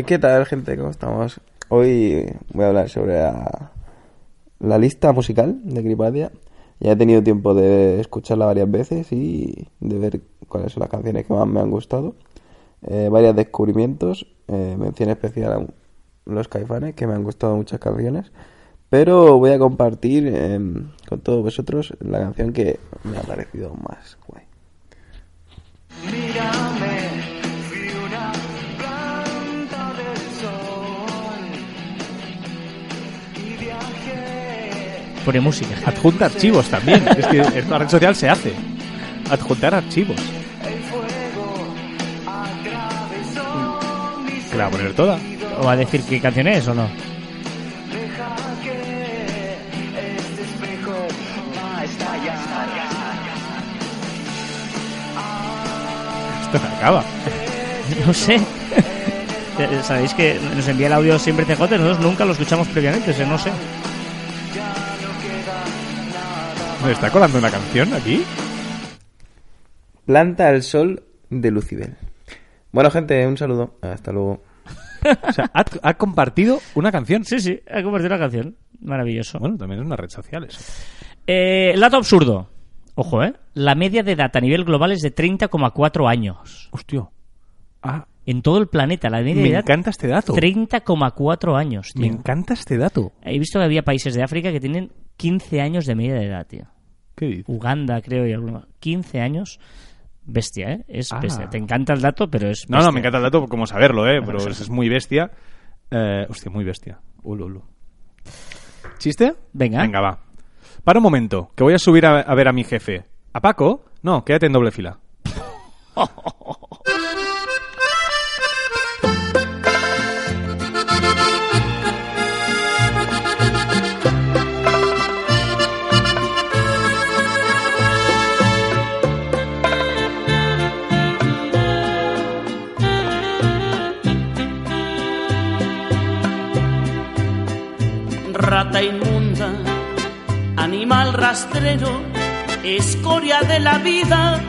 ¿Qué tal, gente? ¿Cómo estamos? Hoy voy a hablar sobre la, la lista musical de Gripadia. Ya he tenido tiempo de escucharla varias veces y de ver cuáles son las canciones que más me han gustado. Eh, varios descubrimientos, eh, mención especial a los caifanes, que me han gustado muchas canciones. Pero voy a compartir eh, con todos vosotros la canción que me ha parecido más guay. Pone música. Adjunta archivos también. es que en la red social se hace. Adjuntar archivos. ¿Que la va a poner toda? ¿O va a decir qué canción es o no? Esto me acaba. No sé. Sabéis que nos envía el audio siempre CJ, nosotros nunca lo escuchamos previamente, o sea, no sé. ¿Me está colando una canción aquí? Planta al sol de Lucibel. Bueno, gente, un saludo. Hasta luego. O sea, ha, ha compartido una canción. Sí, sí, ha convertido la canción. Maravilloso. Bueno, también es una red social eso. Eh, el dato absurdo. Ojo, ¿eh? La media de edad a nivel global es de 30,4 años. Hostia. Ah, En todo el planeta, la media me de edad... encanta este dato. 30,4 años, tío. Me encanta este dato. He visto que había países de África que tienen 15 años de media de edad, tío. ¿Qué dices? Uganda, creo, y algunos. 15 años. Bestia, ¿eh? Es Ah. bestia. Te encanta el dato, pero es No, bestia. no, me encanta el dato como saberlo, ¿eh? Pero es, es muy bestia. Eh, hostia, muy bestia. Ulu, ulu. ¿Chiste? Venga. Venga, va. Para un momento, que voy a subir a, a ver a mi jefe. ¿A Paco? No, quédate en doble fila. rata inmunda, animal rastrero, escoria de la vida,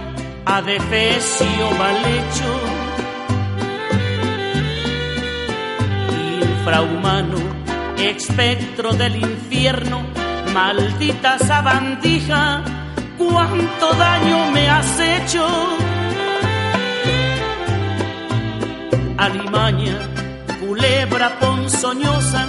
adefesio mal hecho, infrahumano, espectro del infierno, maldita sabandija, cuánto daño me has hecho. Alimaña, culebra ponzoñosa,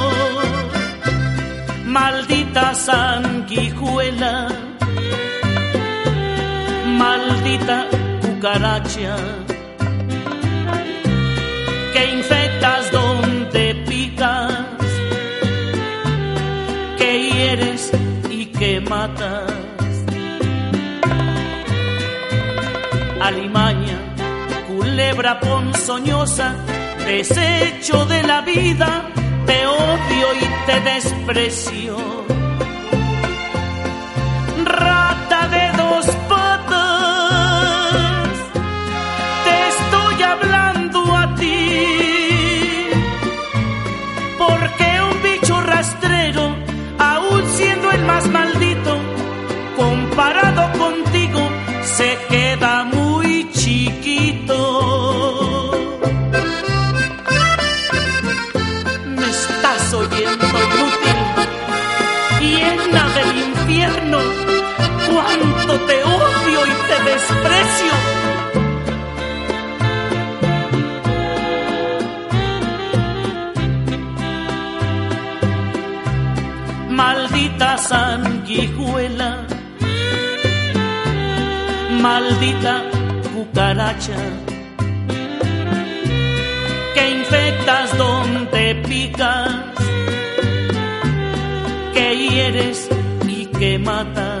Maldita sanguijuela, maldita cucaracha, que infectas donde picas, que hieres y que matas. Alimaña, culebra ponzoñosa, desecho de la vida, te odio y te desprecio. Desprecio. Maldita sanguijuela, maldita cucaracha, que infectas donde picas, que hieres y que matas.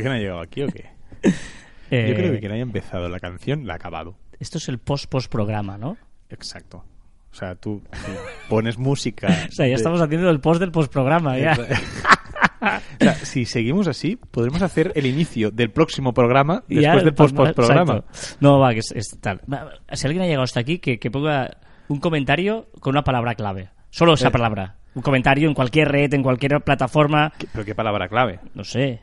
¿Alguien ha llegado aquí o qué? Eh, Yo creo que quien haya empezado la canción la ha acabado. Esto es el post-post-programa, ¿no? Exacto. O sea, tú pones música. O sea, ya de- estamos haciendo el post del ya. O sea, si seguimos así, podremos hacer el inicio del próximo programa después ya, del pues, post-post-programa. exacto. No, va, que es, es tal. Si alguien ha llegado hasta aquí, que, que ponga un comentario con una palabra clave. Solo esa Eh. palabra. Un comentario en cualquier red, en cualquier plataforma. ¿Pero qué palabra clave? No sé.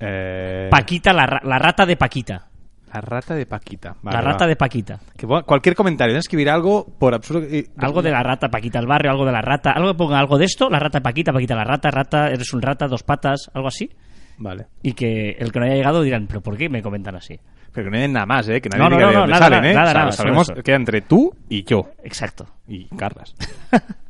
Eh, Paquita, la, la rata de Paquita. La rata de Paquita. Vale, la rata va. de Paquita. Que cualquier comentario, escribir algo por absurdo. que- Algo de la rata, Paquita al barrio, algo de la rata. Algo que ponga algo de esto, la rata Paquita, Paquita la rata, rata, eres un rata, dos patas, algo así. Vale. Y que el que no haya llegado dirán, ¿pero por qué me comentan así? Pero que no hay nada más, ¿eh? Que nadie No, no, diga no, de dónde nada, salen, ¿eh? nada, O sea, nada, solo sabemos queda entre tú y yo. Exacto. Y Carlas.